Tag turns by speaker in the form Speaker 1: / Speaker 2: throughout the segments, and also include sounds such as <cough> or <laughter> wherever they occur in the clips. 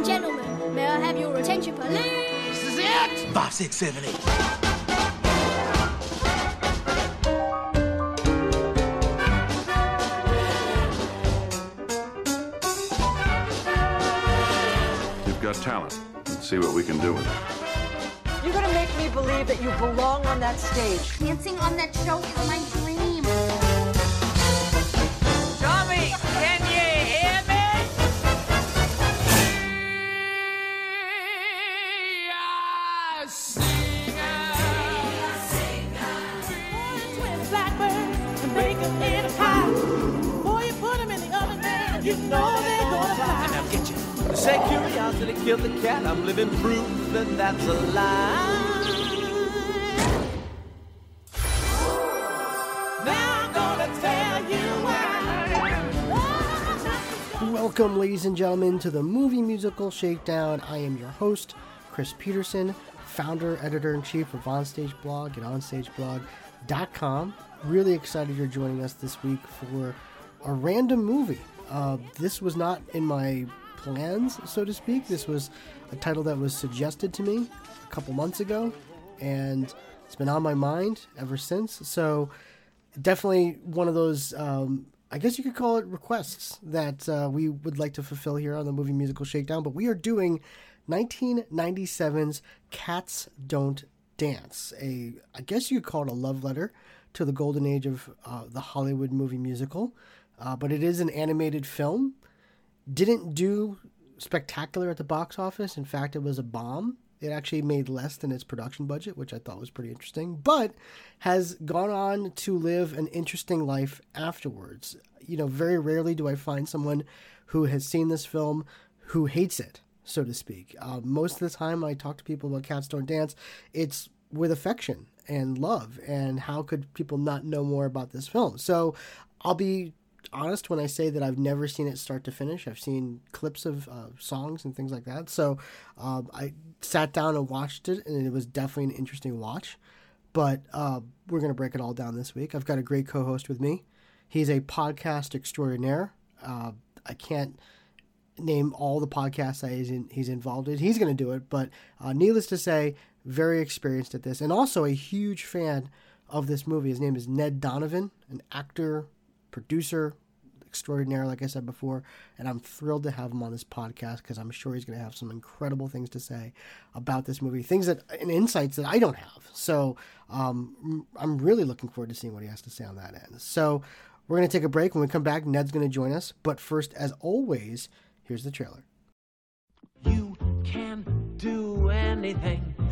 Speaker 1: and gentlemen, may I have your attention, please?
Speaker 2: This is it!
Speaker 3: Five, six, seven, eight.
Speaker 4: You've got talent. Let's see what we can do with it.
Speaker 5: You're gonna make me believe that you belong on that stage.
Speaker 6: Dancing on that show is my dream.
Speaker 7: Tommy,
Speaker 2: Now get you. Say curiosity killed the cat. I'm living proof that that's a lie. Now I'm gonna tell you why.
Speaker 8: Welcome, ladies and gentlemen, to the Movie Musical Shakedown. I am your host, Chris Peterson, founder, editor in chief of Onstage Blog at OnStageBlog.com. Really excited you're joining us this week for a random movie. Uh, this was not in my plans, so to speak. This was a title that was suggested to me a couple months ago, and it's been on my mind ever since. So, definitely one of those um, i guess you could call it requests that uh, we would like to fulfill here on the movie musical shakedown but we are doing 1997's cats don't dance a i guess you could call it a love letter to the golden age of uh, the hollywood movie musical uh, but it is an animated film didn't do spectacular at the box office. In fact, it was a bomb. It actually made less than its production budget, which I thought was pretty interesting, but has gone on to live an interesting life afterwards. You know, very rarely do I find someone who has seen this film who hates it, so to speak. Uh, most of the time, I talk to people about Cats Don't Dance, it's with affection and love, and how could people not know more about this film? So I'll be honest when I say that I've never seen it start to finish. I've seen clips of uh, songs and things like that. So um, I sat down and watched it, and it was definitely an interesting watch. But uh, we're going to break it all down this week. I've got a great co host with me. He's a podcast extraordinaire. Uh, I can't name all the podcasts that he's, in, he's involved in. He's going to do it, but uh, needless to say, very experienced at this, and also a huge fan of this movie. His name is Ned Donovan, an actor, producer extraordinaire, like I said before, and I'm thrilled to have him on this podcast because I'm sure he's going to have some incredible things to say about this movie, things that and insights that I don't have. So um, I'm really looking forward to seeing what he has to say on that end. So we're going to take a break. When we come back, Ned's going to join us. But first, as always, here's the trailer.
Speaker 2: You can.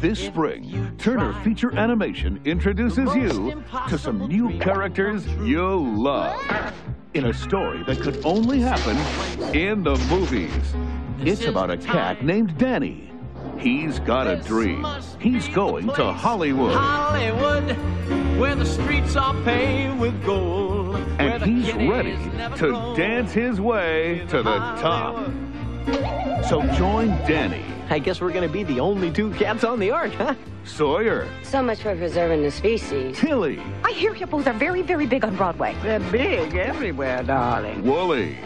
Speaker 9: This spring, Turner Feature Animation introduces you to some new characters you'll love in a story that could only happen in the movies. It's about a cat named Danny. He's got a dream. He's going to Hollywood.
Speaker 2: Hollywood, where the streets are paved with gold.
Speaker 9: And he's ready to dance his way to the top. So join Danny,
Speaker 10: I guess we're gonna be the only two cats on the ark, huh?
Speaker 9: Sawyer,
Speaker 11: So much for preserving the species.
Speaker 9: Tilly,
Speaker 12: I hear you both are very, very big on Broadway.
Speaker 10: They're big everywhere, darling.
Speaker 9: Wooly,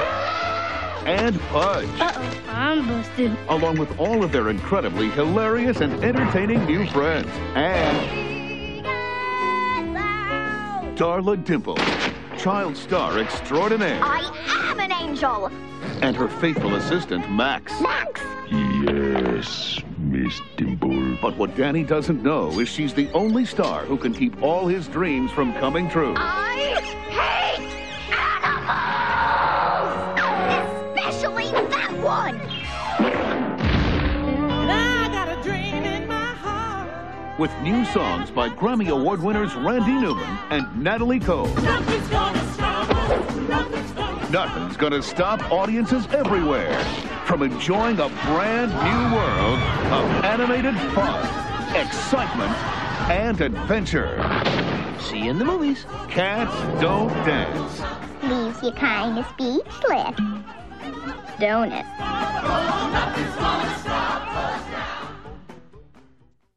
Speaker 9: and Pudge.
Speaker 1: Uh-oh, I'm busted.
Speaker 9: along with all of their incredibly hilarious and entertaining new friends. And Darla Dimple, child star extraordinaire,
Speaker 6: I am an angel.
Speaker 9: and her faithful assistant, Max.
Speaker 6: Max.
Speaker 9: Yes, Miss Dimple. But what Danny doesn't know is she's the only star who can keep all his dreams from coming true.
Speaker 6: I hate animals. Especially that one.
Speaker 9: With new songs by Grammy Award winners Randy Newman and Natalie Cole.
Speaker 2: Nothing's gonna stop us. Nothing's gonna
Speaker 9: Nothing's gonna stop audiences everywhere from enjoying a brand new world of animated fun, excitement, and adventure.
Speaker 10: See you in the movies.
Speaker 9: Cats don't dance.
Speaker 6: Leaves you kind of speechless. Don't it?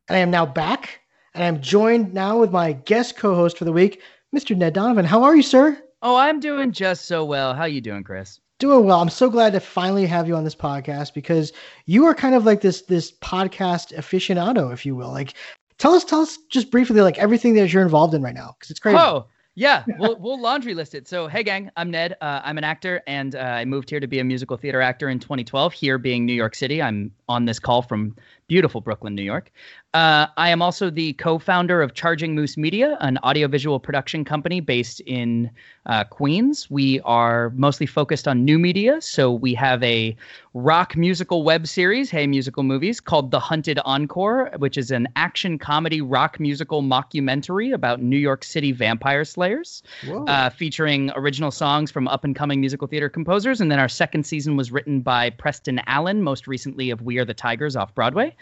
Speaker 8: And I am now back, and I'm joined now with my guest co-host for the week, Mr. Ned Donovan. How are you, sir?
Speaker 13: Oh, I'm doing just so well. How are you doing, Chris?
Speaker 8: Doing well. I'm so glad to finally have you on this podcast because you are kind of like this this podcast aficionado, if you will. Like, tell us, tell us just briefly, like everything that you're involved in right now, because it's crazy.
Speaker 3: Oh, yeah, we'll, we'll laundry list it. So, hey, gang, I'm Ned. Uh, I'm an actor, and uh, I moved here to be a musical theater actor in 2012. Here being New York City, I'm on this call from beautiful Brooklyn, New York. Uh, I am also the co-founder of Charging Moose Media, an audiovisual production company based in uh, Queens. We are mostly focused on new media, so we have a rock musical web series, Hey Musical Movies, called The Hunted Encore, which is an action comedy rock musical mockumentary about New York City vampire slayers, uh, featuring original songs from up-and-coming musical theater composers. And then our second season was written by Preston Allen, most recently of We Are the Tigers off Broadway.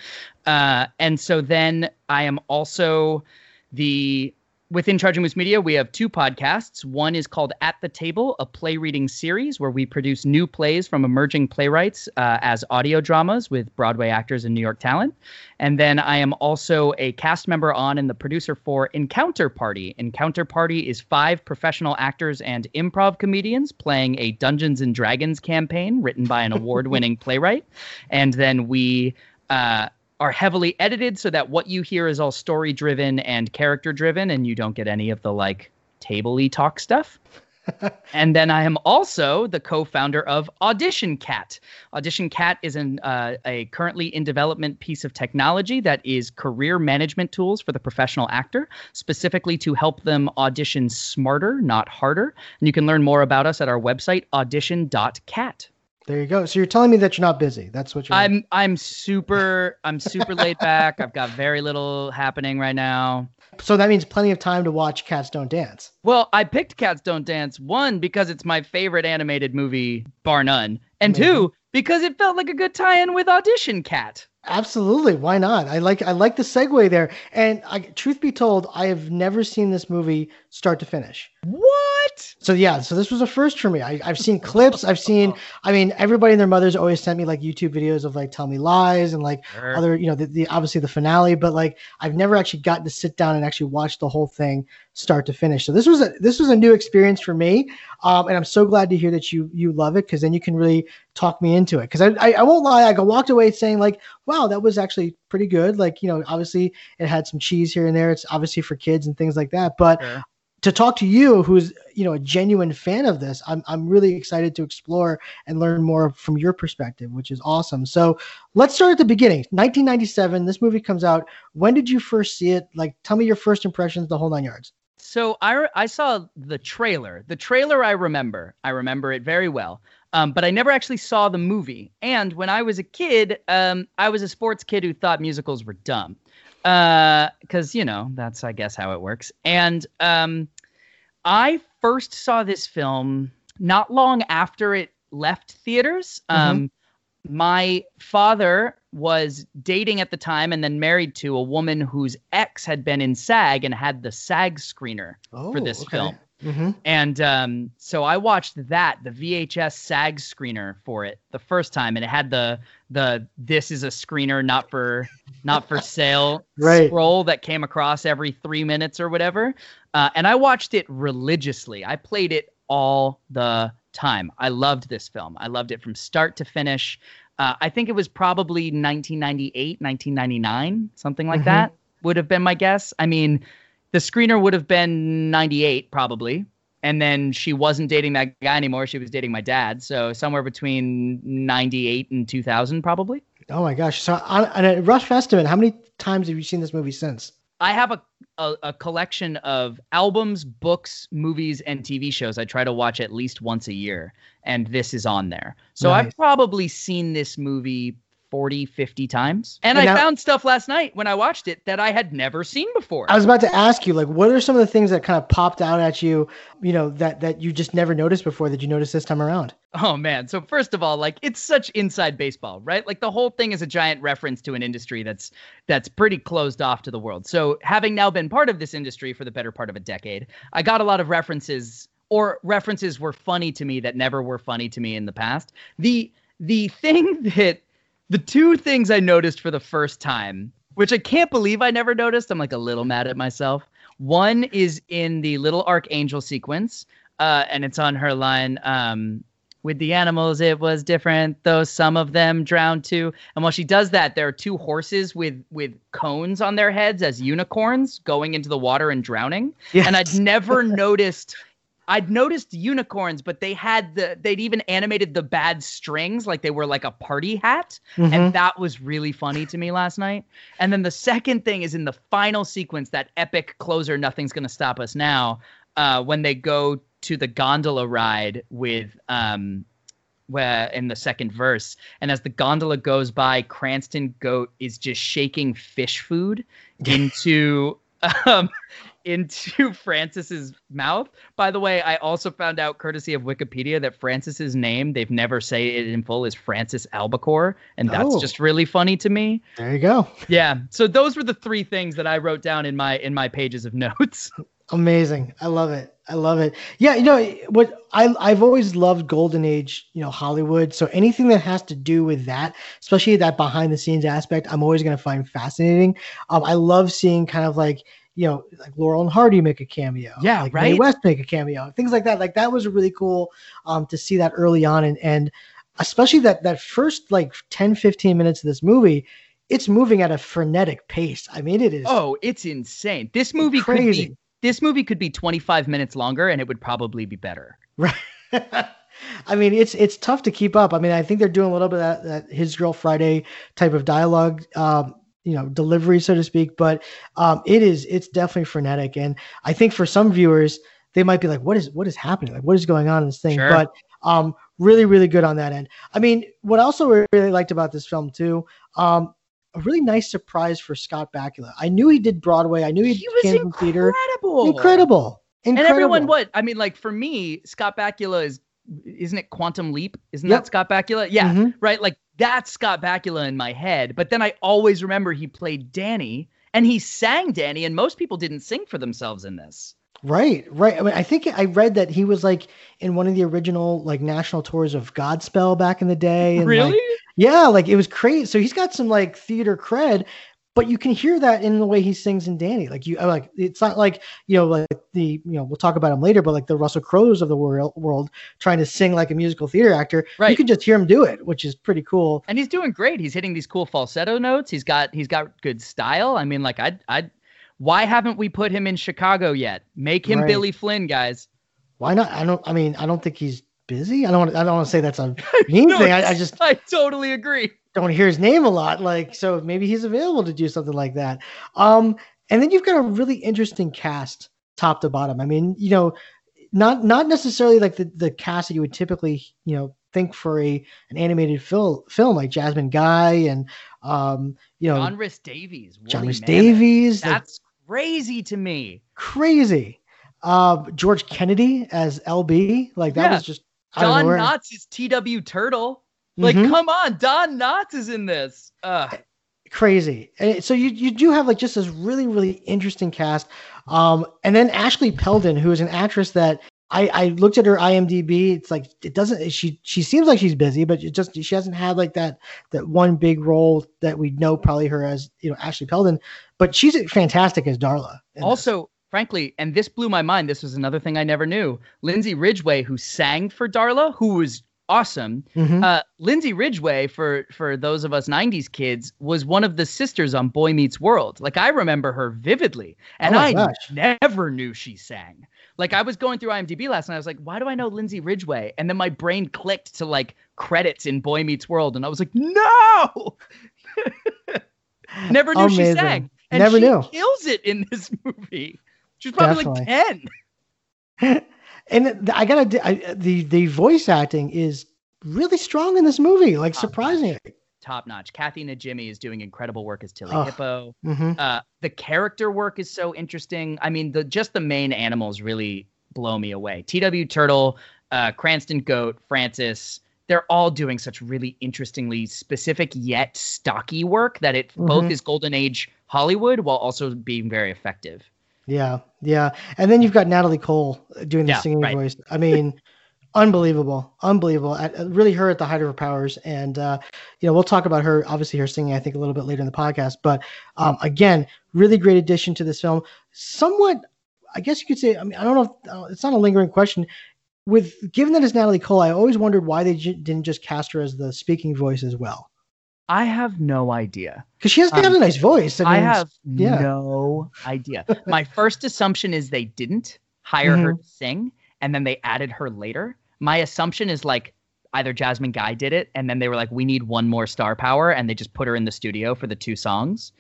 Speaker 3: Uh, and so then I am also the within Charging Moose Media, we have two podcasts. One is called At the Table, a play reading series where we produce new plays from emerging playwrights uh, as audio dramas with Broadway actors and New York talent. And then I am also a cast member on and the producer for Encounter Party. Encounter Party is five professional actors and improv comedians playing a Dungeons and Dragons campaign written by an <laughs> award winning playwright. And then we. Uh, are heavily edited so that what you hear is all story driven and character driven and you don't get any of the like tabley talk stuff. <laughs> and then I am also the co-founder of Audition Cat. Audition Cat is an uh, a currently in development piece of technology that is career management tools for the professional actor, specifically to help them audition smarter, not harder. And you can learn more about us at our website audition.cat.
Speaker 8: There you go. So you're telling me that you're not busy. That's what you're.
Speaker 3: I'm I'm super I'm super laid back. I've got very little happening right now.
Speaker 8: So that means plenty of time to watch Cats Don't Dance.
Speaker 3: Well, I picked Cats Don't Dance one because it's my favorite animated movie, bar none, and
Speaker 8: Amazing.
Speaker 3: two because it felt like a good tie-in with Audition Cat.
Speaker 8: Absolutely, why not? I like I like the segue there. And I, truth be told, I have never seen this movie start to finish.
Speaker 3: What?
Speaker 8: So yeah, so this was a first for me. I, I've seen clips. I've seen. I mean, everybody and their mothers always sent me like YouTube videos of like Tell Me Lies and like
Speaker 3: Sure.
Speaker 8: other, you know, the, the obviously the finale. But like, I've never actually gotten to sit down and actually watch the whole thing start to finish. So this was a this was a new experience for me, um, and I'm so glad to hear that you you love it because then you can really talk me into it. Because I, I I won't lie, I got walked away saying like, wow, that was actually pretty good. Like you know, obviously it had some cheese here and there. It's obviously for kids and things like that, but
Speaker 3: Sure.
Speaker 8: to talk to you who's you know a genuine fan of this i'm, I'm really excited to explore and learn more from your perspective which is awesome so let's start at the beginning 1997 this movie comes out when did you first see it like tell me your first impressions the whole nine yards
Speaker 3: So I I saw the trailer. The trailer I remember. I remember it very well. Um, but I never actually saw the movie. And when I was a kid, um, I was a sports kid who thought musicals were dumb. Because, you know, that's, I guess, how it works. And um, I first saw this film not long after it left theaters. Um, my father was dating at the time and then married to a woman whose ex had been in SAG and had the SAG screener for this
Speaker 8: okay.
Speaker 3: film.
Speaker 8: mm-hmm.
Speaker 3: And um, so I watched that, the VHS SAG screener for it the first time, and it had the the this is a screener not for not for <laughs> sale
Speaker 8: Right.
Speaker 3: scroll that came across every three minutes or whatever. Uh, and I watched it religiously. I played it all the time. I loved this film. I loved it from start to finish. Uh, I think it was probably 1998, 1999, something like
Speaker 8: Mhm.
Speaker 3: that would have been my guess. I mean, the screener would have been 98 probably. And then she wasn't dating that guy anymore. She was dating my dad. So somewhere between 98 and 2000 probably.
Speaker 8: Oh my gosh. So on, on a rough estimate how many times have you seen this movie since
Speaker 3: i have a, a, a collection of albums books movies and tv shows i try to watch at least once a year and this is on there so
Speaker 8: Nice.
Speaker 3: i've probably seen this movie 40 50 times and,
Speaker 8: And
Speaker 3: i
Speaker 8: now-
Speaker 3: found stuff last night when i watched it that i had never seen before
Speaker 8: I was about to ask you, like, what are some of the things that kind of popped out at you, you know, that that you just never noticed before that you noticed this time around?
Speaker 3: Oh man. So first of all, like it's such inside baseball, right? Like the whole thing is a giant reference to an industry that's that's pretty closed off to the world. So having now been part of this industry for the better part of a decade, I got a lot of references or references were funny to me that never were funny to me in the past. The the <laughs> thing that the two things I noticed for the first time, which I can't believe I never noticed, I'm like a little mad at myself. One is in the little archangel sequence, uh, and it's on her line. Um, with the animals, it was different, though some of them drowned too. And while she does that, there are two horses with with cones on their heads as unicorns going into the water and drowning.
Speaker 8: Yes.
Speaker 3: And I'd never <laughs> noticed I'd noticed unicorns, but they had the they'd even animated the bad strings like they were like a party hat.
Speaker 8: Mhm.
Speaker 3: And that was really funny to me last night. And then the second thing is in the final sequence, that epic closer, Nothing's Gonna Stop Us Now, uh, when they go to the gondola ride with um where in the second verse and as the gondola goes by cranston goat is just shaking fish food <laughs> into um into <laughs> francis's mouth by the way i also found out courtesy of wikipedia that francis's name they've never say it in full is francis albacore and that's
Speaker 8: Oh.
Speaker 3: just really funny to me
Speaker 8: There you go.
Speaker 3: yeah so those were the three things that i wrote down in my in my pages of <laughs> notes
Speaker 8: Amazing. I love it. I love it. Yeah, you know what I I've always loved golden age, you know, Hollywood. So anything that has to do with that, especially that behind the scenes aspect, I'm always going to find fascinating. Um I love seeing kind of like, you know, like Laurel and Hardy make a cameo.
Speaker 3: Yeah,
Speaker 8: like Mae
Speaker 3: right?
Speaker 8: West make a cameo. Things like that. Like that was really cool um to see that early on and and especially that that first like 10 15 minutes of this movie, it's moving at a frenetic pace. I mean, it is
Speaker 3: Oh, it's insane. This movie could
Speaker 8: Crazy.
Speaker 3: be this movie could be 25 minutes longer and it would probably be better.
Speaker 8: Right. <laughs> I mean, it's it's tough to keep up. I mean, I think they're doing a little bit of that, that his girl Friday type of dialogue, um, you know, delivery, so to speak. But um, it is it's definitely frenetic, and I think for some viewers, they might be like, "What is what is happening? Like, what is going on in this thing?"
Speaker 3: Sure.
Speaker 8: But um, really, really good on that end. I mean, what I also really liked about this film too, um, a really nice surprise for Scott Bakula. I knew he did Broadway. I knew he,
Speaker 3: He was
Speaker 8: came from theater.
Speaker 3: incredible.
Speaker 8: Incredible.
Speaker 3: And everyone what? I mean like for me, Scott Bakula is isn't it Quantum Leap? Isn't
Speaker 8: Yep.
Speaker 3: that Scott Bakula? Yeah,
Speaker 8: Mhm.
Speaker 3: right. Like that's Scott Bakula in my head. But then I always remember he played Danny and he sang Danny and most people didn't sing for themselves in this.
Speaker 8: Right, right. I mean, I think I read that he was like in one of the original like national tours of Godspell back in the day. and, like-
Speaker 3: Really?
Speaker 8: yeah, like it was crazy. So he's got some like theater cred, but you can hear that in the way he sings in Danny. Like you, like it's not like you know, like the you know, we'll talk about him later, but like the Russell Crowes of the world, world trying to sing like a musical theater actor.
Speaker 3: Right.
Speaker 8: You can just hear him do it, which is pretty cool.
Speaker 3: and he's doing great. He's hitting these cool falsetto notes. He's got he's got good style. I mean, like I I why haven't we put him in Chicago yet? Make him
Speaker 8: Right.
Speaker 3: Billy Flynn, guys.
Speaker 8: Why not? I don't. I mean, I don't think he's busy. I don't. Want, I don't want to say that's a <laughs> mean
Speaker 3: No,
Speaker 8: thing. I, I just
Speaker 3: I totally agree.
Speaker 8: Don't hear his name a lot. Like, so maybe he's available to do something like that. Um, and then you've got a really interesting cast, top to bottom. I mean, you know, not not necessarily like the the cast that you would typically, you know, think for a an animated film film like Jasmine Guy and um, you know,
Speaker 3: John Rhys Davies.
Speaker 8: John
Speaker 3: Woolly
Speaker 8: Rhys. Davies. like,
Speaker 3: That's crazy to me.
Speaker 8: crazy. Uh, George Kennedy as LB, like that
Speaker 3: Yeah.
Speaker 8: was just John
Speaker 3: Knotts is TW Turtle. Like,
Speaker 8: Mhm.
Speaker 3: come on, Don Knotts is in this. Ugh.
Speaker 8: crazy. And so you you do have like just this really really interesting cast. Um, and then Ashley Peldon, who is an actress that I I looked at her IMDb. It's like it doesn't. She she seems like she's busy, but it just she hasn't had like that that one big role that we know probably her as you know Ashley Peldon. But she's fantastic as Darla. in this.
Speaker 3: Also, frankly, and this blew my mind. This was another thing I never knew. Lindsay Ridgeway, who sang for Darla, who was awesome.
Speaker 8: Mhm.
Speaker 3: Uh, Lindsay Ridgeway, for for those of us '90s kids, was one of the sisters on Boy Meets World. Like I remember her vividly, and
Speaker 8: Oh
Speaker 3: I
Speaker 8: gosh.
Speaker 3: never knew she sang. Like I was going through IMDb last night. I was like, why do I know Lindsay Ridgeway? And then my brain clicked to like credits in Boy Meets World, and I was like, no. <laughs> Never knew she sang. And
Speaker 8: Never
Speaker 3: she
Speaker 8: knew.
Speaker 3: kills it in this <laughs> movie. She's probably
Speaker 8: Definitely.
Speaker 3: like 10. <laughs>
Speaker 8: and I gotta I, the the voice acting is really strong in this movie. Like surprisingly.
Speaker 3: Top notch. Kathy Najimy is doing incredible work as Tilly
Speaker 8: Oh.
Speaker 3: Hippo.
Speaker 8: Mhm.
Speaker 3: Uh, the character work is so interesting. I mean, the just the main animals really blow me away. TW Turtle, uh, Cranston Goat, Francis. They're all doing such really interestingly specific yet stocky work that it both
Speaker 8: Mhm.
Speaker 3: is golden age Hollywood while also being very effective.
Speaker 8: Yeah, yeah. And then you've got Natalie Cole doing the
Speaker 3: Yeah,
Speaker 8: singing
Speaker 3: right.
Speaker 8: voice. I mean, <laughs> unbelievable, unbelievable. I, I really her at the height of her powers. And uh, you know, we'll talk about her, obviously her singing, I think, a little bit later in the podcast. But um, again, really great addition to this film. Somewhat, I guess you could say. I mean, I don't know. If, uh, it's not a lingering question. with given that it's Natalie Cole, I always wondered why they j- didn't just cast her as the speaking voice as well.
Speaker 3: I have no idea.
Speaker 8: Because she has got
Speaker 3: Um,
Speaker 8: a nice voice. I,
Speaker 3: I, have
Speaker 8: yeah.
Speaker 3: no idea. My <laughs> first assumption is they didn't hire her
Speaker 8: Mhm.
Speaker 3: to sing and then they added her later. My assumption is like either Jasmine Guy did it and then they were like, we need one more star power and they just put her in the studio for the two songs.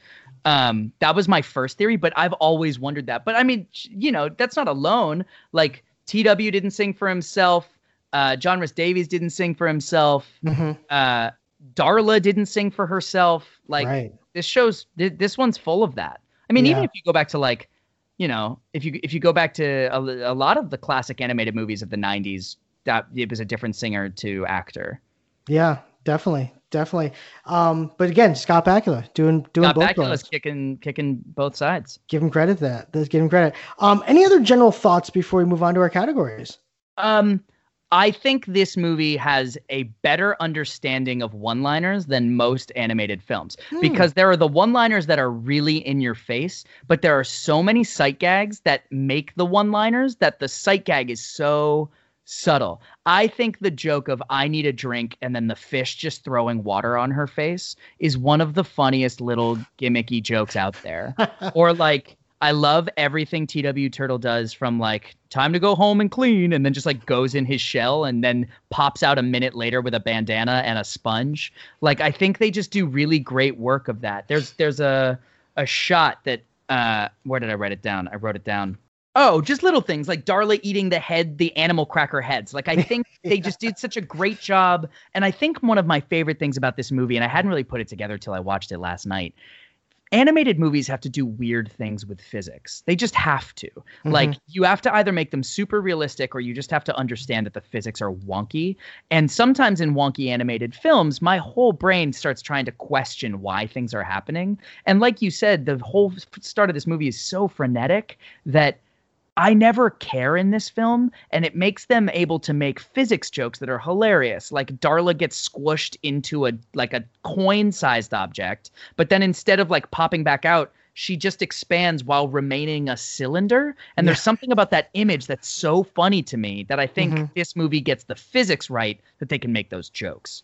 Speaker 3: Um, that was my first theory, but I've always wondered that. But I mean, you know, that's not alone. Like TW didn't sing for himself. Uh, John Rhys Davies didn't sing for himself.
Speaker 8: Mhm.
Speaker 3: Uh, Darla didn't sing for herself. Like
Speaker 8: Right.
Speaker 3: this shows th- this one's full of that. I mean, even if you go back to like, you know, if you if you go back to a, a lot of the classic animated movies of the '90s, that it was a different singer to actor.
Speaker 8: Yeah, definitely, definitely. Um, but again, Scott Bakula doing doing
Speaker 3: Scott
Speaker 8: both
Speaker 3: Bakula's kicking kicking both sides.
Speaker 8: Give him credit that. Let's give him credit. Um, any other general thoughts before we move on to our categories?
Speaker 3: Um, I think this movie has a better understanding of one-liners than most animated films
Speaker 8: Hmm.
Speaker 3: because there are the one-liners that are really in your face, but there are so many sight gags that make the one-liners that the sight gag is so subtle. I think the joke of I need a drink and then the fish just throwing water on her face is one of the funniest little gimmicky jokes out there. <laughs> or like I love everything TW Turtle does from like time to go home and clean and then just like goes in his shell and then pops out a minute later with a bandana and a sponge. Like I think they just do really great work of that. There's there's a a shot that uh where did I write it down? I wrote it down. Oh, just little things like Darla eating the head, the animal cracker heads. Like I think <laughs> they just did such a great job. And I think one of my favorite things about this movie, and I hadn't really put it together till I watched it last night, animated movies have to do weird things with physics. They just have to. Mm-hmm. Like you have to either make them super realistic or you just have to understand that the physics are wonky. And sometimes in wonky animated films, my whole brain starts trying to question why things are happening. And like you said, the whole start of this movie is so frenetic that I never care in this film, and it makes them able to make physics jokes that are hilarious. Like Darla gets squished into a like a coin-sized object, but then instead of like popping back out, she just expands while remaining a cylinder. And there's something about that image that's so funny to me that I think
Speaker 8: Mhm.
Speaker 3: this movie gets the physics right that they can make those jokes.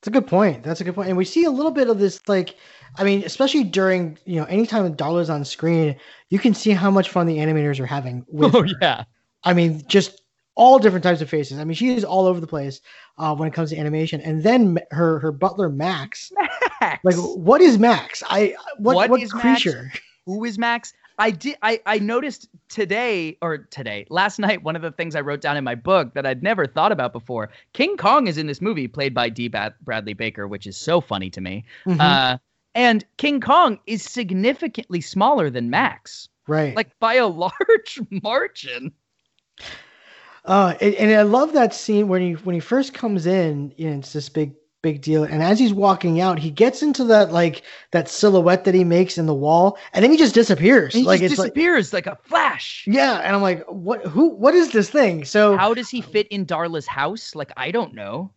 Speaker 8: That's a good point. That's a good point. And we see a little bit of this, like, I mean, especially during, you know, anytime Darla's on screen, you can see how much fun the animators are having <laughs> with
Speaker 3: Oh
Speaker 8: her.
Speaker 3: yeah.
Speaker 8: I mean, just all different types of faces. I mean, she is all over the place uh, when it comes to animation. And then her her butler Max, Max. like, what is Max? I what what,
Speaker 3: is Max?
Speaker 8: creature?
Speaker 3: Who is Max? I did. I I noticed today or today last night. One of the things I wrote down in my book that I'd never thought about before. King Kong is in this movie, played by D. Bat- Bradley Baker, which is so funny to me.
Speaker 8: Mhm.
Speaker 3: Uh, and King Kong is significantly smaller than Max,
Speaker 8: Right.
Speaker 3: like by a <laughs> large margin.
Speaker 8: Uh, and, and I love that scene when he when he first comes in. You know, it's this big big deal. And as he's walking out, he gets into that like that silhouette that he makes in the wall, and then he just disappears.
Speaker 3: And he
Speaker 8: like
Speaker 3: just
Speaker 8: it's like
Speaker 3: disappears like, a flash.
Speaker 8: yeah, and I'm like, what? Who? What is this thing? So
Speaker 3: How does he fit in Darla's house? Like I don't know.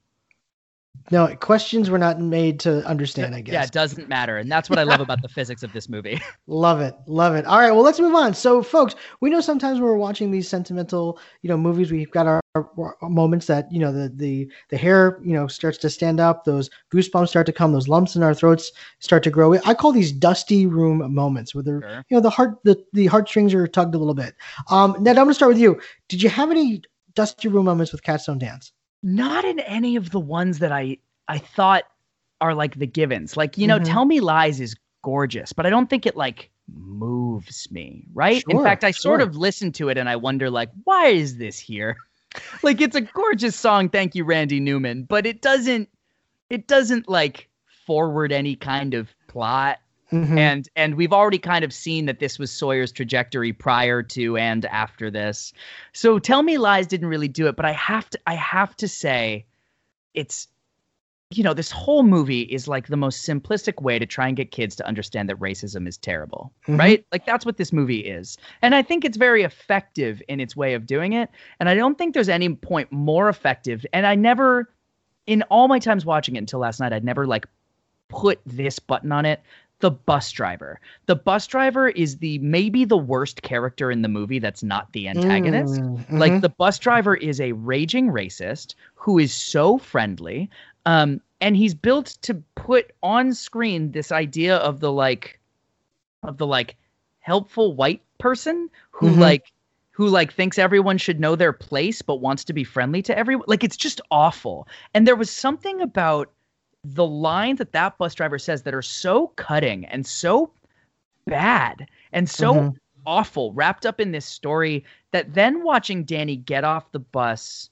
Speaker 8: No questions were not made to understand. I guess.
Speaker 3: Yeah, it doesn't matter, and that's what I love about the <laughs> physics of this movie. <laughs>
Speaker 8: Love it, love it. All right, well, let's move on. So, folks, we know sometimes when we're watching these sentimental, you know, movies, we've got our, our moments that you know the the the hair, you know, starts to stand up, those goosebumps start to come, those lumps in our throats start to grow. I call these dusty room moments, where the
Speaker 3: Sure.
Speaker 8: you know the heart the the heartstrings are tugged a little bit. Um, Ned, I'm gonna start with you. Did you have any dusty room moments with Cats Don't Dance?
Speaker 3: Not in any of the ones that I I thought are like the givens. Like, you know,
Speaker 8: Mhm.
Speaker 3: Tell Me Lies is gorgeous, but I don't think it like moves me, right? in fact, I sort of listen to it and I wonder like, why is this here? <laughs> like it's a gorgeous song, thank you Randy Newman, but it doesn't it doesn't like forward any kind of plot
Speaker 8: Mhm.
Speaker 3: and and we've already kind of seen that this was Sawyer's trajectory prior to and after this. So Tell Me Lies didn't really do it, but I have to I have to say it's you know, this whole movie is like the most simplistic way to try and get kids to understand that racism is terrible,
Speaker 8: Mhm.
Speaker 3: right? Like that's what this movie is. And I think it's very effective in its way of doing it. And I don't think there's any point more effective. And I never in all my times watching it until last night, I'd never like put this button on it. The bus driver. The bus driver is the maybe the worst character in the movie that's not the antagonist.
Speaker 8: Mm,
Speaker 3: Like the bus driver is a raging racist who is so friendly. Um, and he's built to put on screen this idea of the like of the like helpful white person who
Speaker 8: Mhm.
Speaker 3: like who like thinks everyone should know their place but wants to be friendly to everyone like it's just awful and there was something about the lines that that bus driver says that are so cutting and so bad and so
Speaker 8: Mhm.
Speaker 3: awful wrapped up in this story that then watching Danny get off the bus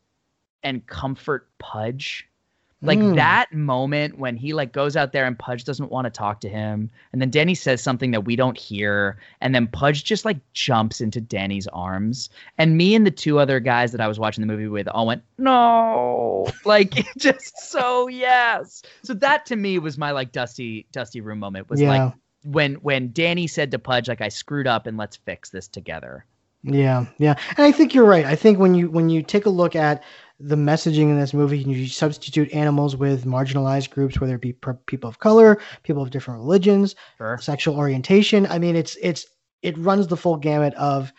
Speaker 3: and comfort Pudge like
Speaker 8: Mm.
Speaker 3: that moment when he like goes out there and Pudge doesn't want to talk to him and then Danny says something that we don't hear and then Pudge just like jumps into Danny's arms and me and the two other guys that I was watching the movie with all went no <laughs> like <laughs> just so yes so that to me was my like dusty dusty room moment was
Speaker 8: Yeah.
Speaker 3: like when when Danny said to Pudge like I screwed up and let's fix this together
Speaker 8: Yeah, yeah, and I think you're right. I think when you when you take a look at the messaging in this movie, you substitute animals with marginalized groups, whether it be per- people of color, people of different religions, sexual orientation. I mean, it's it's it runs the full gamut of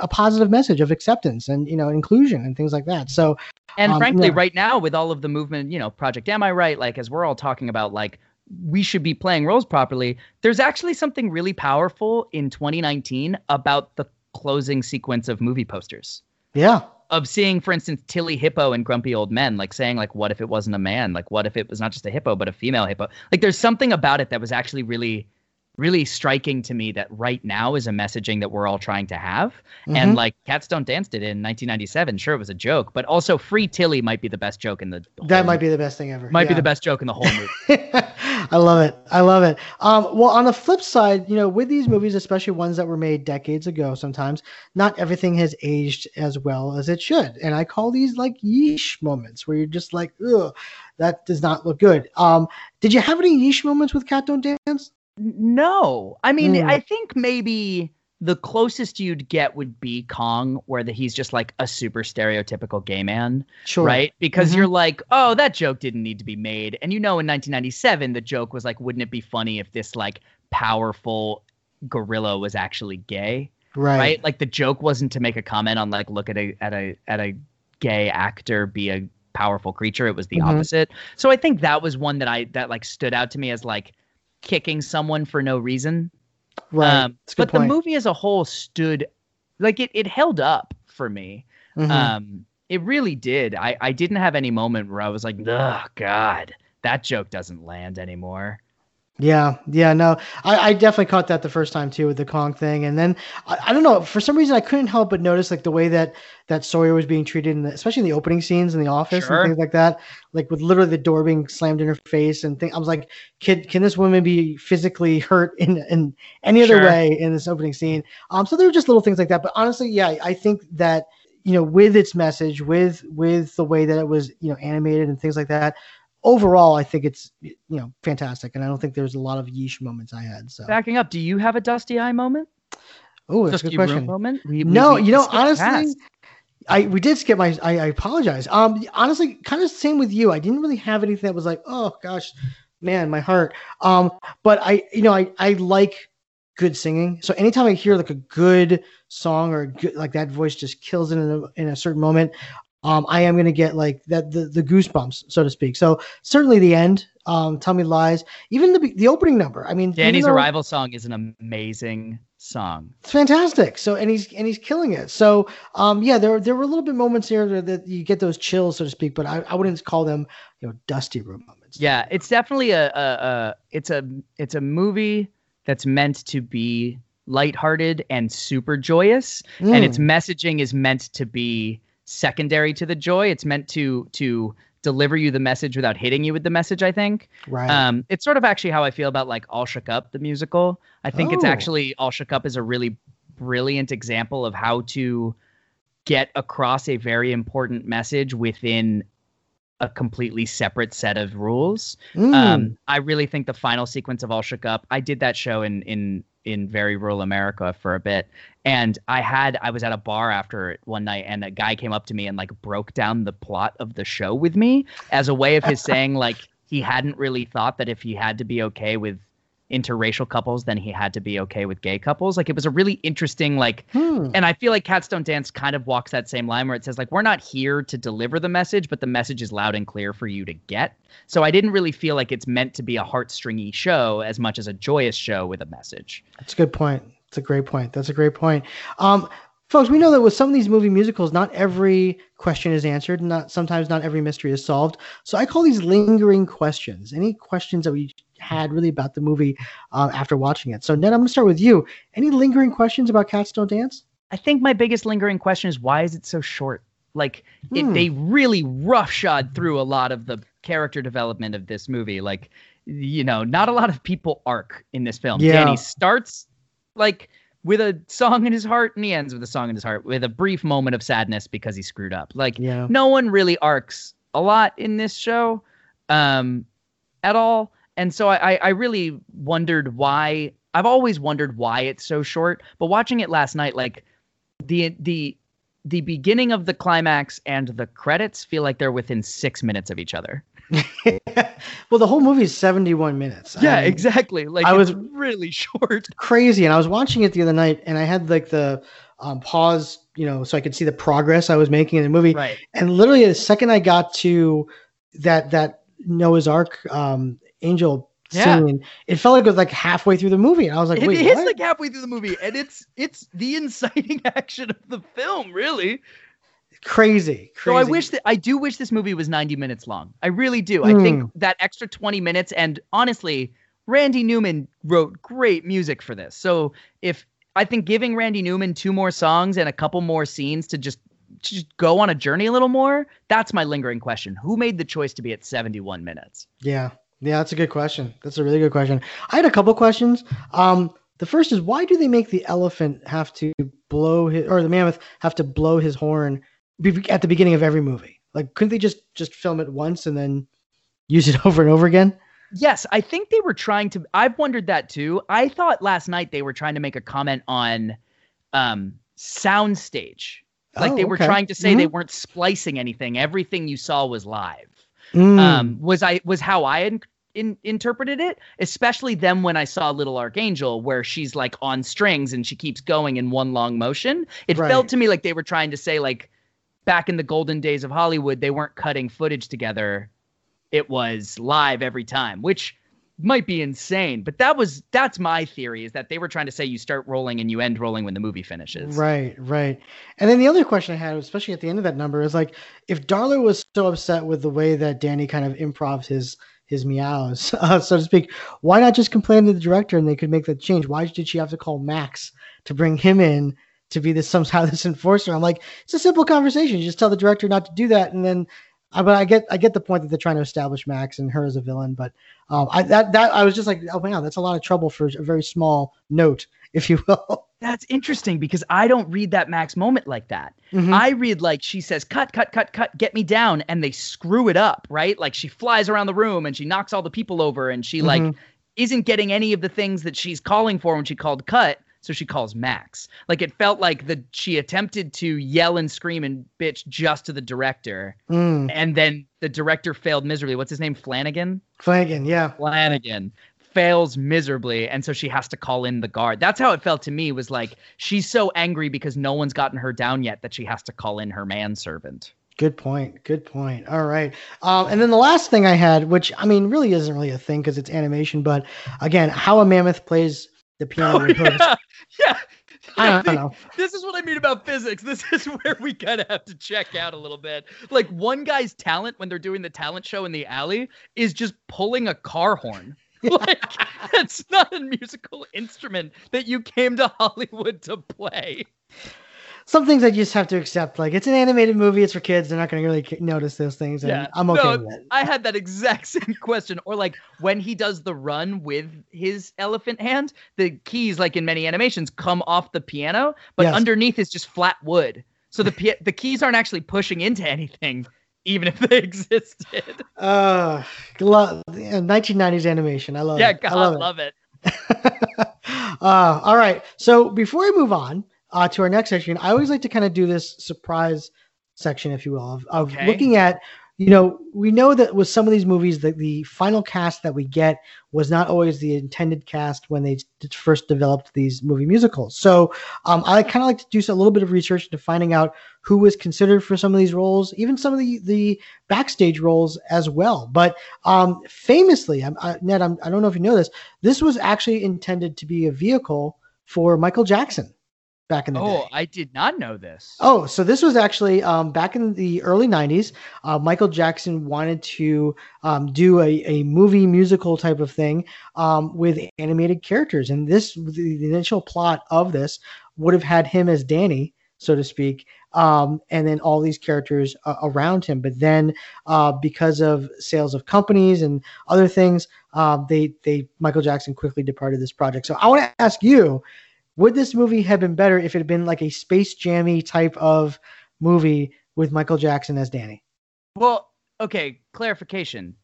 Speaker 8: a positive message of acceptance and you know inclusion and things like that. So,
Speaker 3: And
Speaker 8: um,
Speaker 3: frankly,
Speaker 8: yeah.
Speaker 3: right now with all of the movement, you know, Project Am I Right? Like as we're all talking about, like we should be playing roles properly. There's actually something really powerful in 2019 about the closing sequence of movie posters.
Speaker 8: yeah,
Speaker 3: Of seeing, for instance, Tilly Hippo and Grumpy Old Men, like saying, like, what if it wasn't a man? Like, what if it was not just a hippo, but a female hippo? Like, there's something about it that was actually really, really striking to me that right now is a messaging that we're all trying to have.
Speaker 8: Mhm.
Speaker 3: And like, Cats Don't Dance did in 1997. Sure, it was a joke, but also Free Tilly might be the best joke in the
Speaker 8: that might be the best thing ever.
Speaker 3: might be the best joke in the whole movie. <laughs>
Speaker 8: I love it. I love it. Um, well, on the flip side, you know, with these movies, especially ones that were made decades ago, sometimes not everything has aged as well as it should. And I call these like yeesh moments where you're just like, ugh, that does not look good. Um, did you have any yeesh moments with Cat Don't Dance?
Speaker 3: No, I mean,
Speaker 8: Mm.
Speaker 3: I think maybe the closest you'd get would be Kong, where the, he's just like a super stereotypical gay man,
Speaker 8: Sure.
Speaker 3: right? Because
Speaker 8: Mhm.
Speaker 3: you're like, oh, that joke didn't need to be made, and you know, in 1997, the joke was like, wouldn't it be funny if this like powerful gorilla was actually gay?
Speaker 8: Right.
Speaker 3: Like the joke wasn't to make a comment on like look at a at a at a gay actor be a powerful creature. It was the
Speaker 8: Mhm.
Speaker 3: opposite. So I think that was one that I that like stood out to me as like kicking someone for no reason.
Speaker 8: Right.
Speaker 3: Um,
Speaker 8: That's a good
Speaker 3: but the movie as a whole stood like it it held up for me.
Speaker 8: Mhm.
Speaker 3: Um it really did. I I didn't have any moment where I was like, "Oh god, that joke doesn't land anymore."
Speaker 8: Yeah, yeah, no, I, I definitely caught that the first time too with the Kong thing, and then I, I don't know for some reason I couldn't help but notice like the way that that Sawyer was being treated, in the, especially in the opening scenes in the office
Speaker 3: Sure.
Speaker 8: and things like that, like with literally the door being slammed in her face and thing. I was like, kid, can this woman be physically hurt in in any other
Speaker 3: Sure.
Speaker 8: way in this opening scene? Um, so there were just little things like that, but honestly, yeah, I think that you know with its message, with with the way that it was you know animated and things like that. Overall, I think it's you know fantastic, and I don't think there's a lot of yeesh moments I had. So,
Speaker 3: Backing up, do you have a dusty eye moment?
Speaker 8: oh, that's a
Speaker 3: Dusty
Speaker 8: good question.
Speaker 3: moment? We-
Speaker 8: no,
Speaker 3: we
Speaker 8: you know, honestly,
Speaker 3: past.
Speaker 8: I we did skip my. I, I apologize. Um, honestly, kind of same with you. I didn't really have anything that was like, oh gosh, man, my heart. Um, but I, you know, I I like good singing. So anytime I hear like a good song or a good, like that voice just kills it in a, in a certain moment, um, I am gonna get like that the, the goosebumps, so to speak. So certainly the end. Um, tell me lies. Even the the opening number. I mean,
Speaker 3: Danny's
Speaker 8: though-
Speaker 3: arrival song is an amazing song.
Speaker 8: it's fantastic. So and he's and he's killing it. So um yeah, there there were a little bit moments here that, you get those chills, so to speak, but I, I wouldn't call them you know dusty room moments.
Speaker 3: Yeah, it's definitely a, a, a it's a it's a movie that's meant to be lighthearted and super joyous, and its
Speaker 8: Mm.
Speaker 3: messaging is meant to be secondary to the joy. It's meant to to deliver you the message without hitting you with the message. I think.
Speaker 8: Right.
Speaker 3: Um, it's sort of actually how I feel about like All Shook Up, the musical. I think it's
Speaker 8: Oh.
Speaker 3: actually All Shook Up is a really brilliant example of how to get across a very important message within a completely separate set of rules.
Speaker 8: Mm.
Speaker 3: Um, I really think the final sequence of All Shook Up. I did that show in in in very rural America for a bit, and I had I was at a bar after it one night, and a guy came up to me and like broke down the plot of the show with me as a way of his saying like he hadn't really thought that if he had to be okay with interracial couples than he had to be okay with gay couples. Like it was a really interesting like
Speaker 8: Hmm.
Speaker 3: and I feel like Cats Don't Dance kind of walks that same line where it says like we're not here to deliver the message, but the message is loud and clear for you to get. So I didn't really feel like it's meant to be a heartstringy show as much as a joyous show with a message.
Speaker 8: That's a good point. That's a great point. That's a great point. Um, folks, we know that with some of these movie musicals, not every question is answered. Not sometimes not every mystery is solved. So I call these lingering questions. Any questions that we had really about the movie um, after watching it. So Ned, I'm going to start with you. Any lingering questions about Cats Don't Dance?
Speaker 3: I think my biggest lingering question is why is it so short? Like it,
Speaker 8: Hmm.
Speaker 3: they really roughshod through a lot of the character development of this movie. Like, you know, not a lot of people arc in this film.
Speaker 8: Yeah.
Speaker 3: Danny starts like with a song in his heart and he ends with a song in his heart with a brief moment of sadness because he screwed up. Like
Speaker 8: Yeah.
Speaker 3: no one really arcs a lot in this show um at all. And so I, I really wondered why I've always wondered why it's so short, but watching it last night, like the the the beginning of the climax and the credits feel like they're within six minutes of each other. <laughs>
Speaker 8: well, the whole movie is 71 minutes.
Speaker 3: Yeah,
Speaker 8: I mean,
Speaker 3: exactly. Like
Speaker 8: I
Speaker 3: it's
Speaker 8: was-
Speaker 3: really <laughs> short.
Speaker 8: crazy. And I was watching it the other night, and I had like the um, pause, you know, so I could see the progress I was making in the movie.
Speaker 3: Right.
Speaker 8: And literally, the second I got to that that Noah's Ark um, angel
Speaker 3: Yeah.
Speaker 8: scene, it felt like it was like halfway through the movie, and I was like,
Speaker 3: It
Speaker 8: "Wait,
Speaker 3: is
Speaker 8: what?"
Speaker 3: like halfway through the movie, and it's it's the inciting <laughs> action of the film, really.
Speaker 8: crazy,
Speaker 3: So. I wish that I do wish this movie was 90 minutes long. I really do. I
Speaker 8: Mm.
Speaker 3: think that extra 20 minutes and honestly, Randy Newman wrote great music for this. So if I think giving Randy Newman two more songs and a couple more scenes to just just go on a journey a little more, that's my lingering question. Who made the choice to be at 71 minutes?
Speaker 8: Yeah, yeah, that's a good question. That's a really good question. I had a couple questions. Um, the first is why do they make the elephant have to blow his or the mammoth have to blow his horn at the beginning of every movie? Like, couldn't they just just film it once and then use it <laughs> over and over again?
Speaker 3: Yes, I think they were trying to. I've wondered that too. I thought last night they were trying to make a comment on um, soundstage. Like
Speaker 8: Oh,
Speaker 3: they were
Speaker 8: okay.
Speaker 3: trying to say they
Speaker 8: Mhm.
Speaker 3: weren't splicing anything. Everything you saw was live.
Speaker 8: Mm.
Speaker 3: Um, was I was how I in, in, interpreted it, especially then when I saw Little Archangel, where she's like on strings and she keeps going in one long motion. It
Speaker 8: Right.
Speaker 3: felt to me like they were trying to say like back in the golden days of Hollywood, they weren't cutting footage together. It was live every time, which might be insane, but that was that's my theory is that they were trying to say you start rolling and you end rolling when the movie finishes.
Speaker 8: Right, right. And then the other question I had, especially at the end of that number, is like if Darla was so upset with the way that Danny kind of improvs his his meows, <laughs> uh, so to speak, why not just complain to the director and they could make that change? Why did she have to call Max to bring him in to be this somehow this <laughs> enforcer? I'm like, it's a simple conversation. You just tell the director not to do that, and then. I, but I get I get the point that they're trying to establish Max and her as a villain, but um, I that that I was just like, oh wow, that's a lot of trouble for a very small note, <laughs> if you will.
Speaker 3: That's interesting because I don't read that Max moment like that.
Speaker 8: Mhm.
Speaker 3: I read like she says, cut, cut, cut, cut, get me down. And they screw it up, right? Like she flies around the room and she knocks all the people over and she like
Speaker 8: Mhm.
Speaker 3: isn't getting any of the things that she's calling for when she called cut. So she calls Max. Like it felt like the she attempted to yell and scream and bitch just to the director.
Speaker 8: Mm.
Speaker 3: And then the director failed miserably. What's his name? Flanagan?
Speaker 8: Flanagan, yeah.
Speaker 3: Flanagan fails miserably and so she has to call in the guard that's how it felt to me was like she's so angry because no one's gotten her down yet that she has to call in her manservant
Speaker 8: Good point. Good point. All right. Um, and then the last thing I had, which I mean, really isn't really a thing because it's animation, but again, how a mammoth plays the <laughs> oh, piano. with hooves.
Speaker 3: yeah, yeah.
Speaker 8: I don't know.
Speaker 3: this is what i mean about physics <laughs> this is where we kind of have to check out a little bit like one guy's talent when they're doing the talent show in the alley is just pulling a car horn <laughs> like that's not a musical instrument that you came to hollywood to play
Speaker 8: Some things I just have to accept. Like it's an animated movie. It's for kids. They're not going to really notice those things. And I'm okay
Speaker 3: no,
Speaker 8: with it.
Speaker 3: I had that exact <laughs> same question. Or like when he does the run with his elephant hand, the keys, like in many animations, come off the piano, but
Speaker 8: Yes.
Speaker 3: underneath is just flat wood. So the pi- the keys aren't actually pushing into anything, even if they <laughs> existed.
Speaker 8: Uh, lo- yeah, 1990s animation. I love
Speaker 3: yeah,
Speaker 8: it.
Speaker 3: God,
Speaker 8: I love it.
Speaker 3: love it. <laughs>
Speaker 8: Uh, all right. So before we move on uh, to our next section, I always like to kind of do this surprise section, if you will, of, of
Speaker 3: Okay.
Speaker 8: looking at you know, we know that with some of these movies, that the final cast that we get was not always the intended cast when they first developed these movie musicals. So um, I kind of like to do a little bit of research into finding out who was considered for some of these roles, even some of the the backstage roles as well. But um, famously, I'm, I, Ned, I'm, I don't know if you know this, this was actually intended to be a vehicle for Michael Jackson back in the
Speaker 3: oh,
Speaker 8: day.
Speaker 3: I did not know this.
Speaker 8: Oh, so this was actually um, back in the early 90s. Uh, Michael Jackson wanted to um, do a, a movie musical type of thing um, with animated characters. And this, the, the initial plot of this would have had him as Danny, so to speak, um, and then all these characters uh, around him. But then, uh, because of sales of companies and other things, uh, they they Michael Jackson quickly departed this project. So I want to ask you, would this movie have been better if it had been like a Space Jammy type of movie with Michael Jackson as Danny?
Speaker 3: Well, okay, clarification.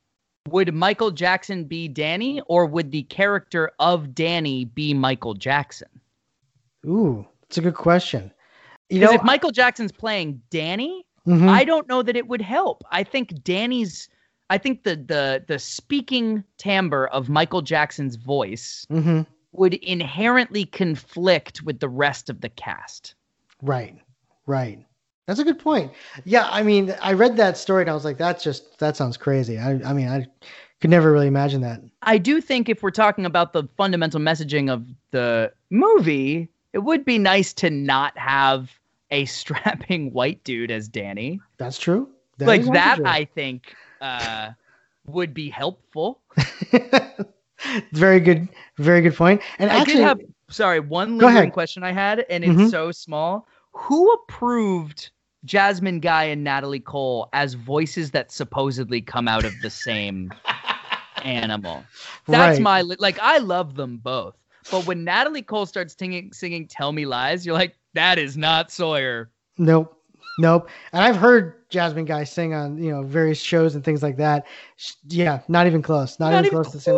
Speaker 3: Would Michael Jackson be Danny or would the character of Danny be Michael Jackson?
Speaker 8: Ooh, it's a good question. You know,
Speaker 3: if Michael Jackson's playing Danny,
Speaker 8: Mhm.
Speaker 3: I don't know that it would help. I think Danny's I think the the the speaking timbre of Michael Jackson's voice
Speaker 8: Mhm.
Speaker 3: Would inherently conflict with the rest of the cast.
Speaker 8: Right, right. That's a good point. Yeah, I mean, I read that story and I was like, that's just that sounds crazy. I, I mean, I could never really imagine that.
Speaker 3: I do think if we're talking about the fundamental messaging of the movie, it would be nice to not have a <laughs> strapping white dude as Danny.
Speaker 8: That's true. That
Speaker 3: like that. I think uh, would be helpful. <laughs> <laughs>
Speaker 8: very good, very good point. And
Speaker 3: I
Speaker 8: actually,
Speaker 3: did have sorry one lingering question I had, and it's
Speaker 8: Mhm.
Speaker 3: so small. Who approved Jasmine Guy and Natalie Cole as voices that supposedly come out of the same <laughs> animal? That's
Speaker 8: Right.
Speaker 3: my like. I love them both, but when Natalie Cole starts singing, singing "Tell Me Lies," you're like, that is not Sawyer.
Speaker 8: Nope. Nope. And I've heard Jasmine Guy sing on, you know, various shows and things like that. Sh- Yeah, not even close. Not,
Speaker 3: Not
Speaker 8: even
Speaker 3: even
Speaker 8: close to the same.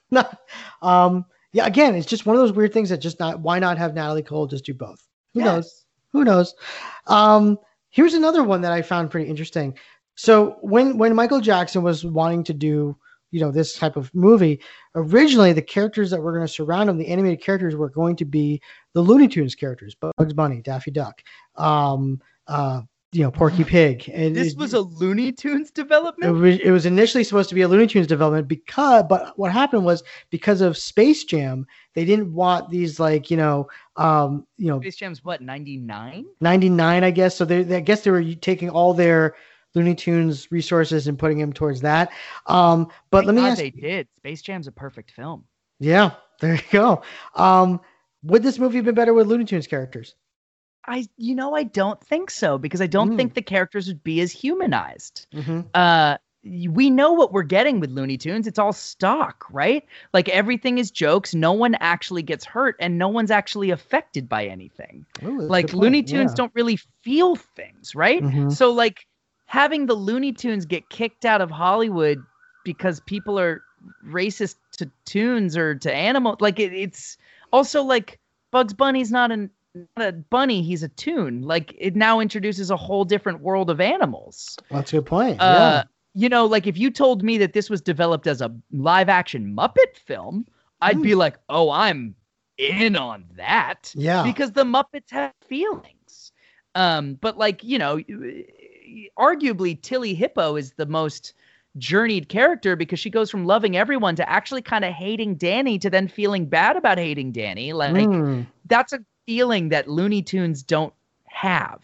Speaker 8: <laughs> Not, um, yeah, again, it's just one of those weird things that just not why not have Natalie Cole just do both? Who knows? Who knows? Um, here's another one that I found pretty interesting. So when when Michael Jackson was wanting to do you know this type of movie, originally the characters that were going to surround him, the animated characters, were going to be the Looney Tunes characters, Bugs Bunny, Daffy Duck, um, uh, you know, Porky Pig. And
Speaker 3: This
Speaker 8: it-
Speaker 3: was a Looney Tunes
Speaker 8: it
Speaker 3: development.
Speaker 8: was, it was initially supposed to be a Looney Tunes development because, but what happened was because of Space Jam, they didn't want these like you know, um, you know,
Speaker 3: Space Jam's what ninety nine?
Speaker 8: 99, I guess. So they, they- I guess they were taking all their Looney Tunes resources and putting them towards that. Um, but let me
Speaker 3: God,
Speaker 8: ask,
Speaker 3: they did. Space Jam's a perfect film.
Speaker 8: yeah, there you go. Um, would this movie have been better with Looney Tunes characters?
Speaker 3: I, you know, I don't think so because I don't think the characters would be as humanized.
Speaker 8: Mhm.
Speaker 3: Uh, we know what we're getting with Looney Tunes. It's all stock, right? Like everything is jokes. No one actually gets hurt, and no one's actually affected by anything.
Speaker 8: Ooh,
Speaker 3: like. Looney Tunes
Speaker 8: Yeah.
Speaker 3: don't really feel things, right?
Speaker 8: Mhm.
Speaker 3: So like having the Looney Tunes get kicked out of Hollywood because people are racist to tunes or to animals, like it, it's also like Bugs Bunny's not an a bunny, he's a tune. Like it now introduces a whole different world of animals.
Speaker 8: That's a good point.
Speaker 3: Uh, you know, like if you told me that this was developed as a live action Muppet film, I'd be like, oh, I'm in on that.
Speaker 8: Yeah.
Speaker 3: Because the Muppets have feelings. Um, but like, you know, arguably Tillie Hippo is the most journeyed character because she goes from loving everyone to actually kind of hating Danny to then feeling bad about hating Danny. Like
Speaker 8: Mm.
Speaker 3: that's a feeling that Looney Tunes don't have.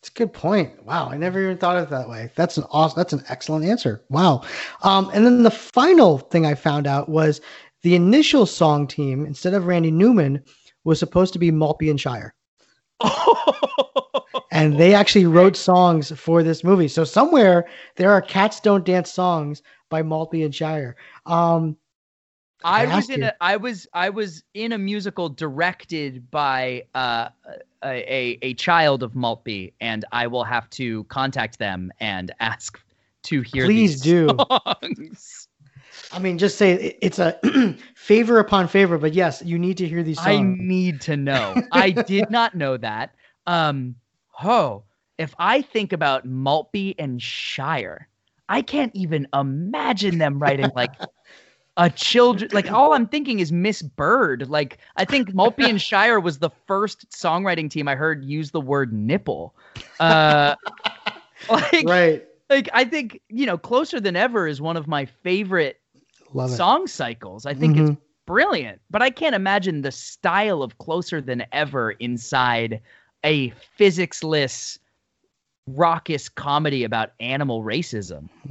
Speaker 8: It's a good point. Wow, I never even thought of it that way. That's an awesome. That's an excellent answer. Wow. Um, and then the final thing I found out was the initial song team instead of Randy Newman was supposed to be Maltby and Shire. <laughs> and they actually wrote songs for this movie. So somewhere there are Cats Don't Dance songs by Maltby and Shire. Um,
Speaker 3: I
Speaker 8: I
Speaker 3: was in a I was I was in a musical directed by uh, a, a a child of Maltby, and I will have to contact them and ask to hear.
Speaker 8: Please
Speaker 3: these
Speaker 8: do.
Speaker 3: songs.
Speaker 8: I mean, just say it's a <clears throat> favor upon favor, but yes, you need to hear these songs.
Speaker 3: I need to know. <laughs> I did not know that. Um, oh, if I think about Maltby and Shire, I can't even imagine them writing like <laughs> a children like all I'm thinking is Miss Byrd. Like I think <laughs> Maltby and Shire was the first songwriting team I heard use the word nipple. Uh <laughs> like
Speaker 8: right.
Speaker 3: like I think, you know, Closer Than Ever is one of my favorite
Speaker 8: Love it.
Speaker 3: song cycles. I think it's
Speaker 8: Mhm.
Speaker 3: brilliant, but I can't imagine the style of Closer Than Ever inside a physics-less raucous comedy about animal racism. <laughs>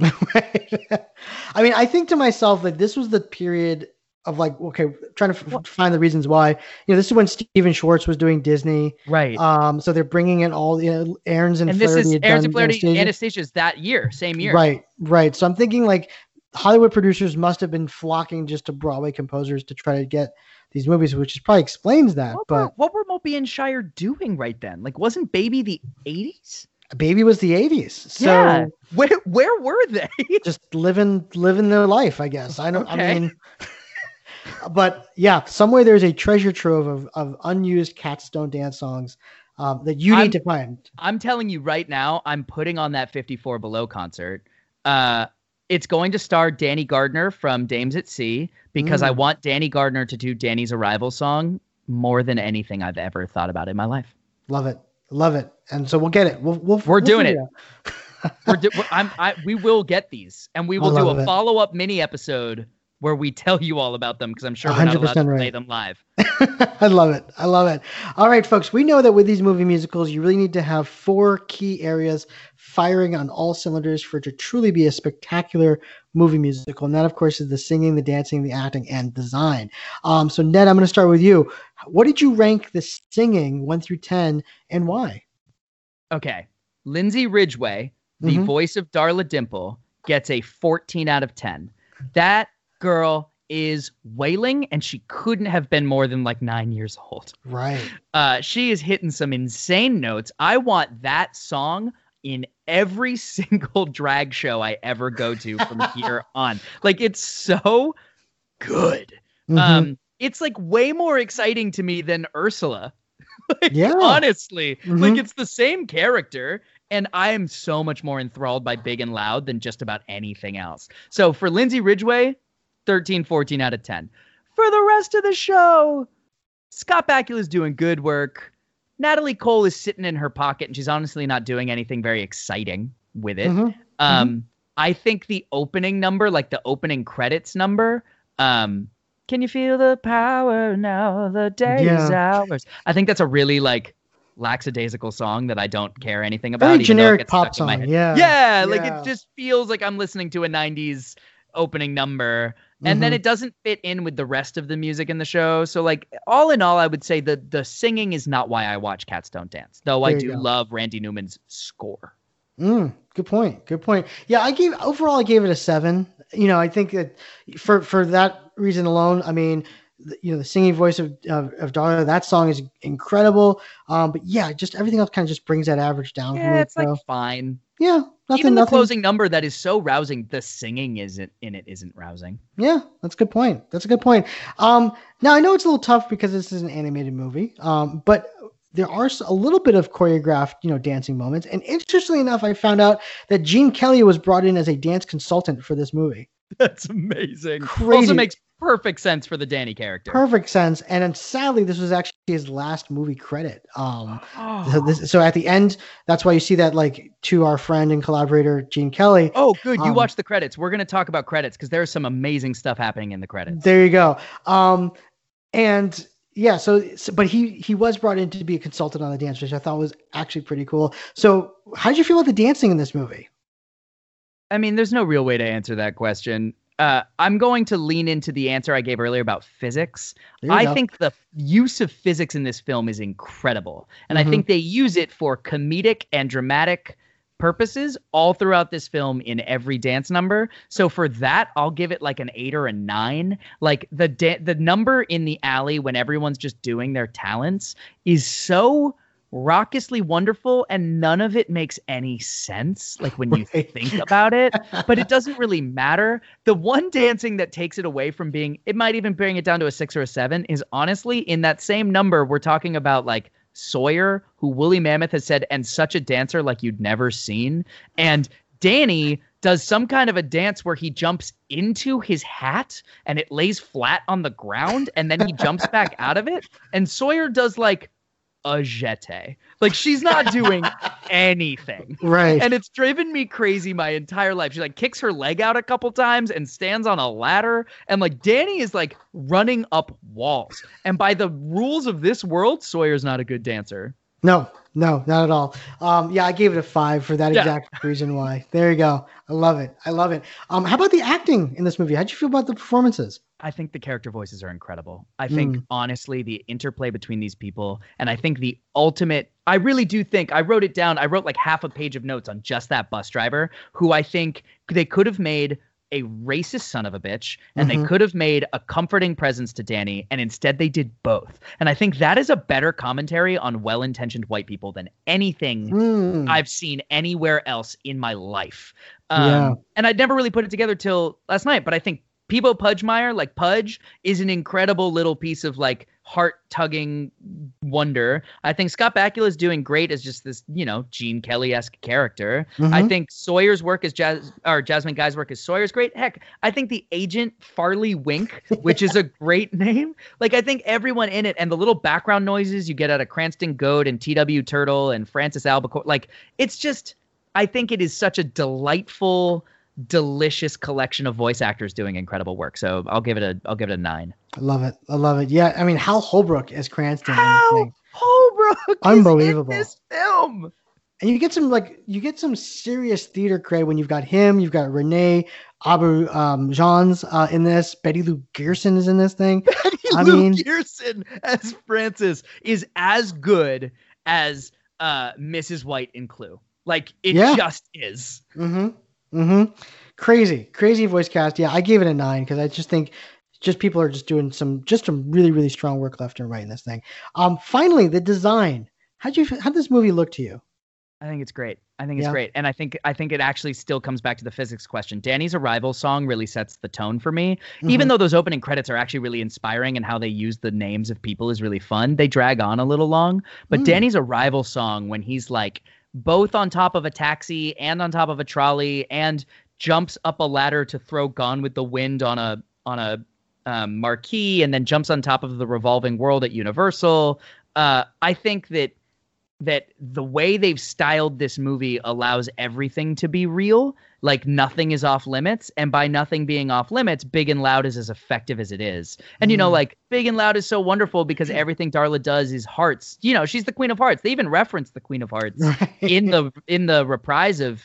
Speaker 8: I mean, I think to myself that this was the period of like, okay, trying to f- find the reasons why. You know, this is when Stephen Schwartz was doing Disney.
Speaker 3: Right.
Speaker 8: Um, so they're bringing in all the uh, Ahrens and,
Speaker 3: and this is
Speaker 8: Ahrens
Speaker 3: and Flaherty
Speaker 8: Anastasia.
Speaker 3: Anastasia's that year, same year.
Speaker 8: Right, right. So I'm thinking like Hollywood producers must have been flocking just to Broadway composers to try to get these movies, which is probably explains that.
Speaker 3: What were,
Speaker 8: But
Speaker 3: what were Maltby and Shire doing right then? Like, wasn't Baby the 80s?
Speaker 8: Baby was the 80s. So
Speaker 3: yeah. Where where were they? <laughs>
Speaker 8: just living living their life, I guess. I don't.
Speaker 3: Okay.
Speaker 8: I mean, <laughs> but yeah, somewhere there's a treasure trove of, of unused Cats Don't Dance songs um, that you need
Speaker 3: I'm-
Speaker 8: to find.
Speaker 3: I'm telling you right now, I'm putting on that 54 Below concert. Uh, it's going to star Danny Gardner from Dames at Sea because I
Speaker 8: Mm.
Speaker 3: want Danny Gardner to do Danny's Arrival song more than anything I've ever thought about in my life.
Speaker 8: Love it, love it, and so we'll get it. We'll, we'll
Speaker 3: We're
Speaker 8: we'll
Speaker 3: doing
Speaker 8: figure
Speaker 3: it. We're do- I'm, I, we will get these, and we <laughs> will do a follow up mini episode where we tell you all about them because I'm sure we're not allowed to
Speaker 8: 100%
Speaker 3: play them live. <laughs>
Speaker 8: I love it. I love it. All right, folks. We know that with these movie musicals, you really need to have four key areas firing on all cylinders for it to truly be a spectacular movie musical. And that, of course, is the singing, the dancing, the acting, and design. Um, so, Ned, I'm going to start with you. What did you rank the singing one through 10 and why?
Speaker 3: Okay. Lindsay Ridgeway, the
Speaker 8: Mhm.
Speaker 3: voice of Darla Dimple, gets a 14 out of 10. That girl is wailing, and she couldn't have been more than like nine years old.
Speaker 8: Right.
Speaker 3: Uh, she is hitting some insane notes. I want that song in every <laughs> single drag show I ever go to from <laughs> here on. Like, it's so good.
Speaker 8: Mhm.
Speaker 3: Um, it's like way more exciting to me than Ursula. <laughs> Like,
Speaker 8: Yeah.
Speaker 3: honestly, like
Speaker 8: Mhm.
Speaker 3: it's the same character, and I am so much more enthralled by Big and Loud than just about anything else. So for Lindsay Ridgeway, 13, 14 out of 10. For the rest of the show, Scott Bakula is doing good work. Natalie Cole is sitting in her pocket, and she's honestly not doing anything very exciting with it.
Speaker 8: Mhm.
Speaker 3: Um, I think the opening number, like the opening credits number, um, can you feel the power now? The day is
Speaker 8: Yeah.
Speaker 3: ours. I think that's a really like lackadaisical song that I don't care anything about.
Speaker 8: Very
Speaker 3: even though it
Speaker 8: generic pop
Speaker 3: stuck in my
Speaker 8: song,
Speaker 3: head.
Speaker 8: yeah.
Speaker 3: Yeah, like it just feels like I'm listening to a 90s opening number. And then
Speaker 8: Mhm.
Speaker 3: it doesn't fit in with the rest of the music in the show. So like all in all, I would say the the singing is not why I watch Cats Don't Dance. Though I
Speaker 8: There you
Speaker 3: do
Speaker 8: go.
Speaker 3: love Randy Newman's score.
Speaker 8: Mm, good point. Good point. Yeah, I gave overall I gave it a seven. You know, I think that for for that reason alone, I mean, the, you know, the singing voice of of, of Dara, that song is incredible. Um, but yeah, just everything else kind of just brings that average down. for
Speaker 3: Yeah,
Speaker 8: me,
Speaker 3: it's like fine.
Speaker 8: yeah, nothing.
Speaker 3: Even the
Speaker 8: nothing,
Speaker 3: closing number that is so rousing, the singing isn't in it isn't rousing.
Speaker 8: Yeah, that's a good point. That's a good point. Um, now I know it's a little tough because this is an animated movie. Um, but there are a little bit of choreographed, you know, dancing moments. And interestingly enough, I found out that Gene Kelly was brought in as a dance consultant for this movie. <laughs>
Speaker 3: That's amazing.
Speaker 8: Crazy.
Speaker 3: Also makes perfect sense for the Danny character.
Speaker 8: Perfect sense. And then sadly, this was actually his last movie credit. Um,
Speaker 3: Oh.
Speaker 8: so, this, so at the end, that's why you see that like to our friend and collaborator Gene Kelly.
Speaker 3: Oh, good. You
Speaker 8: Um,
Speaker 3: watched the credits. We're going to talk about credits because there's some amazing stuff happening in the credits.
Speaker 8: There you go. Um, and yeah, so, so but he he was brought in to be a consultant on the dance, which I thought was actually pretty cool. So, how did you feel about the dancing in this movie?
Speaker 3: I mean, there's no real way to answer that question. Uh, I'm going to lean into the answer I gave earlier about physics. I
Speaker 8: go.
Speaker 3: think the use of physics in this film is incredible. And
Speaker 8: Mhm.
Speaker 3: I think they use it for comedic and dramatic purposes all throughout this film in every dance number. So for that, I'll give it like an 8 or a 9. Like the da- the number in the alley when everyone's just doing their talents is so raucously wonderful and none of it makes any sense like when you
Speaker 8: Right.
Speaker 3: think about it but it <laughs> doesn't really matter the one dancing that takes it away from being it might even bring it down to a six or a seven is honestly in that same number we're talking about like Sawyer, who Woolie Mammoth has said, and such a dancer like you'd never seen. And Danny does some kind of a dance where he jumps into his hat and it lays flat on the ground and then he jumps back out of it. And Sawyer does like a jeté. Like she's not doing <laughs> anything.
Speaker 8: Right.
Speaker 3: And it's driven me crazy my entire life. She like kicks her leg out a couple times and stands on a ladder. And like Danny is like running up walls. And by the rules of this world, Sawyer's not a good dancer.
Speaker 8: No, no, not at all. Um, yeah, I gave it a five for that
Speaker 3: Yeah.
Speaker 8: exact reason why. There you go. I love it. I love it. Um, how about the acting in this movie? How'd you feel about the performances?
Speaker 3: I think the character voices are incredible. I think
Speaker 8: Mm.
Speaker 3: honestly the interplay between these people and I think the ultimate I really do think I wrote it down. I wrote like half a page of notes on just that bus driver who I think they could have made a racist son of a bitch and
Speaker 8: Mhm.
Speaker 3: they could have made a comforting presence to Danny and instead they did both. And I think that is a better commentary on well-intentioned white people than anything
Speaker 8: Mm.
Speaker 3: I've seen anywhere else in my life. Um,
Speaker 8: Yeah.
Speaker 3: And I'd never really put it together till last night, but I think Peebo Pudgemeyer, like Pudge, is an incredible little piece of like heart tugging wonder. I think Scott Bakula is doing great as just this, you know, Gene Kelly esque character. I
Speaker 8: Mhm.
Speaker 3: think Sawyer's work as Jazz or Jasmine Guy's work as Sawyer's great. Heck, I think the agent Farley Wink, which is a <laughs> great name. Like I think everyone in it and the little background noises you get out of Cranston Goad and T.W. Turtle and Frances Albacore, like it's just I think it is such a delightful, delicious collection of voice actors doing incredible work. So I'll give it a I'll give it a nine.
Speaker 8: I love it. I love it. Yeah, I mean Hal Holbrook as Cranston.
Speaker 3: Hal. Holbrook, is in
Speaker 8: Unbelievable.
Speaker 3: this film.
Speaker 8: And you get some like you get some serious theater cred when you've got him, you've got Renee Abu um, Jeans uh, in this. Betty Lou Gerson is in this thing. <laughs> I
Speaker 3: Lou
Speaker 8: mean,
Speaker 3: Gerson as Frances is as good as uh, Mrs. White in Clue. Like it
Speaker 8: Yeah.
Speaker 3: just is.
Speaker 8: Mm-hmm. Mm-hmm. Crazy, crazy voice cast. Yeah, I gave it a nine because I just think just people are just doing some just some really, really strong work left and right in this thing. Um, finally, the design. How'd you how'd this movie look to you?
Speaker 3: I think it's great. I think it's
Speaker 8: Yeah.
Speaker 3: great. And I think I think it actually still comes back to the physics question. Danny's arrival song really sets the tone for me. Even
Speaker 8: Mhm.
Speaker 3: though those opening credits are actually really inspiring and how they use the names of people is really fun, they drag on a little long. But
Speaker 8: Mm.
Speaker 3: Danny's arrival song when he's like both on top of a taxi and on top of a trolley and jumps up a ladder to throw Gone with the Wind on a on a um, marquee and then jumps on top of the revolving world at Universal. Uh, I think that that the way they've styled this movie allows everything to be real. Like nothing is off limits, and by nothing being off limits, Big and Loud is as effective as it is. And you know,
Speaker 8: Mm.
Speaker 3: like Big and Loud is so wonderful because <laughs> everything Darla does is hearts. You know, she's the Queen of Hearts. They even reference the Queen of Hearts <laughs> in the in the reprise of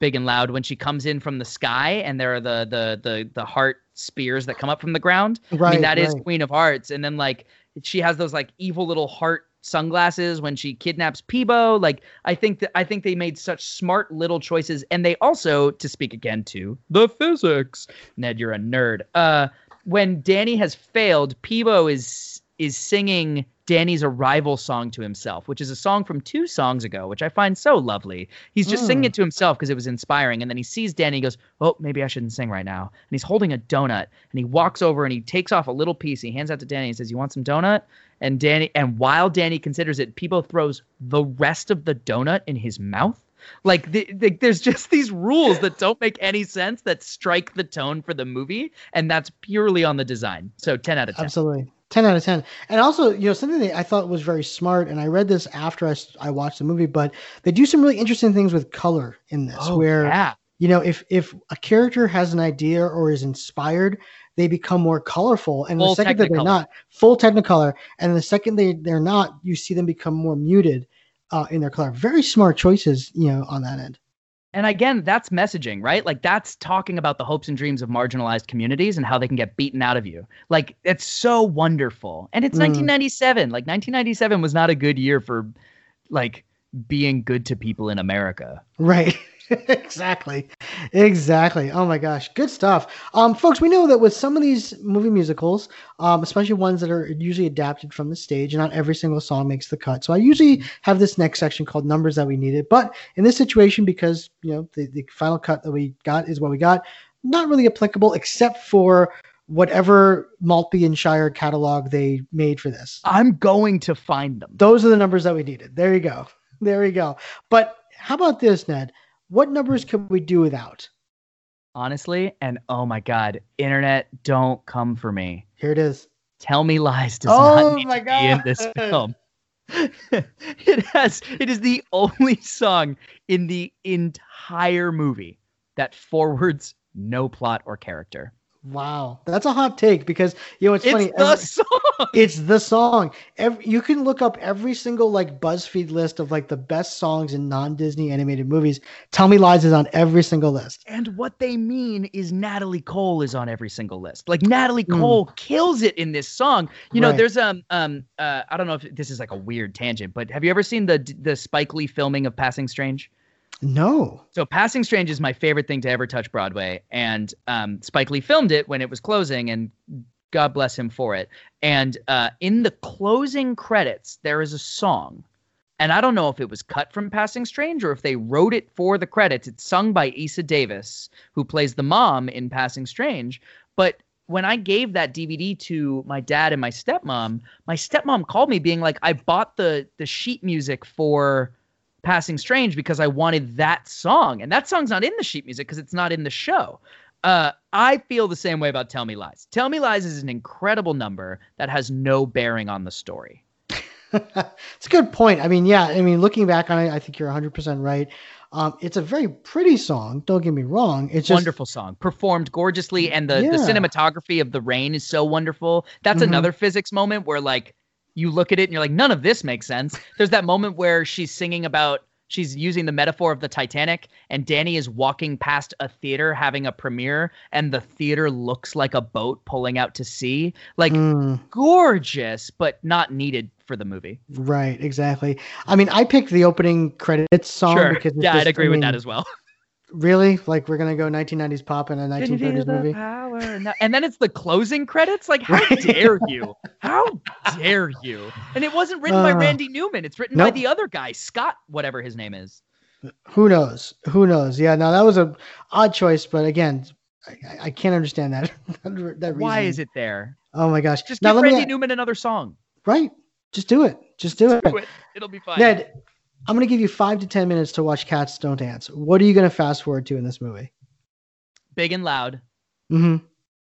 Speaker 3: Big and Loud when she comes in from the sky and there are the the the the heart spears that come up from the ground. I
Speaker 8: Right,
Speaker 3: mean, that is
Speaker 8: right.
Speaker 3: Queen of Hearts. And then like she has those like evil little heart sunglasses when she kidnaps Peebo. Like I think that I think they made such smart little choices. And they also, to speak again to the physics, Ned, you're a nerd. Uh when Danny has failed, Peebo is is singing Danny's arrival song to himself, which is a song from two songs ago, which I find so lovely. He's just singing
Speaker 8: Mm.
Speaker 3: it to himself because it was inspiring. And then he sees Danny, he goes, Oh, maybe I shouldn't sing right now. And he's holding a donut and he walks over and he takes off a little piece. He hands out to Danny and says, You want some donut? And Danny, and while Danny considers it, Peebo throws the rest of the donut in his mouth. Like, the, the, there's just these rules that don't make any sense that strike the tone for the movie. And that's purely on the design. So 10 out of 10.
Speaker 8: Absolutely. 10 out of 10. And also, you know, something that I thought was very smart, and I read this after i, I watched the movie, but they do some really interesting things with color in this,
Speaker 3: Oh,
Speaker 8: where,
Speaker 3: yeah.
Speaker 8: you know, if, if a character has an idea or is inspired, they become more colorful. And
Speaker 3: Full
Speaker 8: the second that they're not, full technicolor, and the second they, they're not, you see them become more muted uh, in their color. Very smart choices, you know, on that end.
Speaker 3: And again, that's messaging, right? Like that's talking about the hopes and dreams of marginalized communities and how they can get beaten out of you. Like it's so wonderful. And it's
Speaker 8: Mm.
Speaker 3: 1997. Like 1997 was not a good year for like being good to people in America.
Speaker 8: Right. <laughs> <laughs> exactly. Exactly. Oh my gosh. Good stuff. Um, folks, we know that with some of these movie musicals, um, especially ones that are usually adapted from the stage, not every single song makes the cut. So I usually have this next section called numbers that we needed. But in this situation, because you know the, the final cut that we got is what we got, not really applicable except for whatever Maltby and Shire catalog they made for this.
Speaker 3: I'm going to find them.
Speaker 8: Those are the numbers that we needed. There you go. There you go. But how about this, Ned? What numbers could we do without?
Speaker 3: Honestly, and oh my god, internet, don't come for me.
Speaker 8: Here it is.
Speaker 3: Tell Me Lies does
Speaker 8: Oh
Speaker 3: not need
Speaker 8: my
Speaker 3: to be in this film. <laughs> it has it is the <laughs> only song in the entire movie that forwards no plot or character.
Speaker 8: Wow, that's a hot take because you know it's,
Speaker 3: It's
Speaker 8: funny.
Speaker 3: the
Speaker 8: every-
Speaker 3: song. <laughs>
Speaker 8: It's the song. Every, you can look up every single like BuzzFeed list of like the best songs in non-Disney animated movies. Tell Me Lies is on every single list.
Speaker 3: And what they mean is Natalie Cole is on every single list. Like Natalie
Speaker 8: Mm.
Speaker 3: Cole kills it in this song. You know,
Speaker 8: Right.
Speaker 3: there's um um uh I don't know if this is like a weird tangent, but have you ever seen the the Spike Lee filming of Passing Strange?
Speaker 8: No.
Speaker 3: So Passing Strange is my favorite thing to ever touch Broadway, and um, Spike Lee filmed it when it was closing, and God bless him for it. And uh, in the closing credits, there is a song, and I don't know if it was cut from Passing Strange or if they wrote it for the credits. It's sung by Eisa Davis, who plays the mom in Passing Strange, but when I gave that DVD to my dad and my stepmom, my stepmom called me being like, "I bought the the sheet music for Passing Strange because I wanted that song. And that song's not in the sheet music because it's not in the show. Uh, I feel the same way about Tell Me Lies. Tell Me Lies is an incredible number that has no bearing on the story. <laughs>
Speaker 8: it's a good point. I mean, yeah, I mean, looking back on it, I think you're 100% right. Um, it's a very pretty song. Don't get me wrong. It's just
Speaker 3: wonderful song, performed gorgeously, and the, the cinematography of the rain is so wonderful. That's
Speaker 8: Mhm.
Speaker 3: another physics moment where like you look at it and you're like, none of this makes sense. There's that moment where she's singing about she's using the metaphor of the Titanic, and Danny is walking past a theater having a premiere, and the theater looks like a boat pulling out to sea. Like
Speaker 8: Mm,
Speaker 3: gorgeous, but not needed for the movie.
Speaker 8: right, exactly. I mean, I picked the opening credits song
Speaker 3: sure.
Speaker 8: because it's
Speaker 3: Yeah,
Speaker 8: just-
Speaker 3: I'd agree
Speaker 8: I
Speaker 3: with that as well.
Speaker 8: Really? Like we're gonna go 1990s pop in a
Speaker 3: Can you feel
Speaker 8: 1930s
Speaker 3: the
Speaker 8: movie?
Speaker 3: And then it's the closing credits. Like, how <laughs> dare you? How dare you? And it wasn't written by
Speaker 8: Uh,
Speaker 3: Randy Newman. It's written by the other guy, Scott, whatever his name is.
Speaker 8: Who knows? Who knows? Yeah, now that was a odd choice, but again, I, I- can't understand that. <laughs> that
Speaker 3: Why is it there?
Speaker 8: Oh my gosh!
Speaker 3: Just
Speaker 8: now
Speaker 3: give Randy
Speaker 8: me
Speaker 3: Newman another song.
Speaker 8: right. Just do it. Just do it.
Speaker 3: Do it. It'll be fine.
Speaker 8: Ned, I'm gonna give you five to ten minutes to watch Cats Don't Dance. What are you gonna fast forward to in this movie?
Speaker 3: Big and loud.
Speaker 8: hmm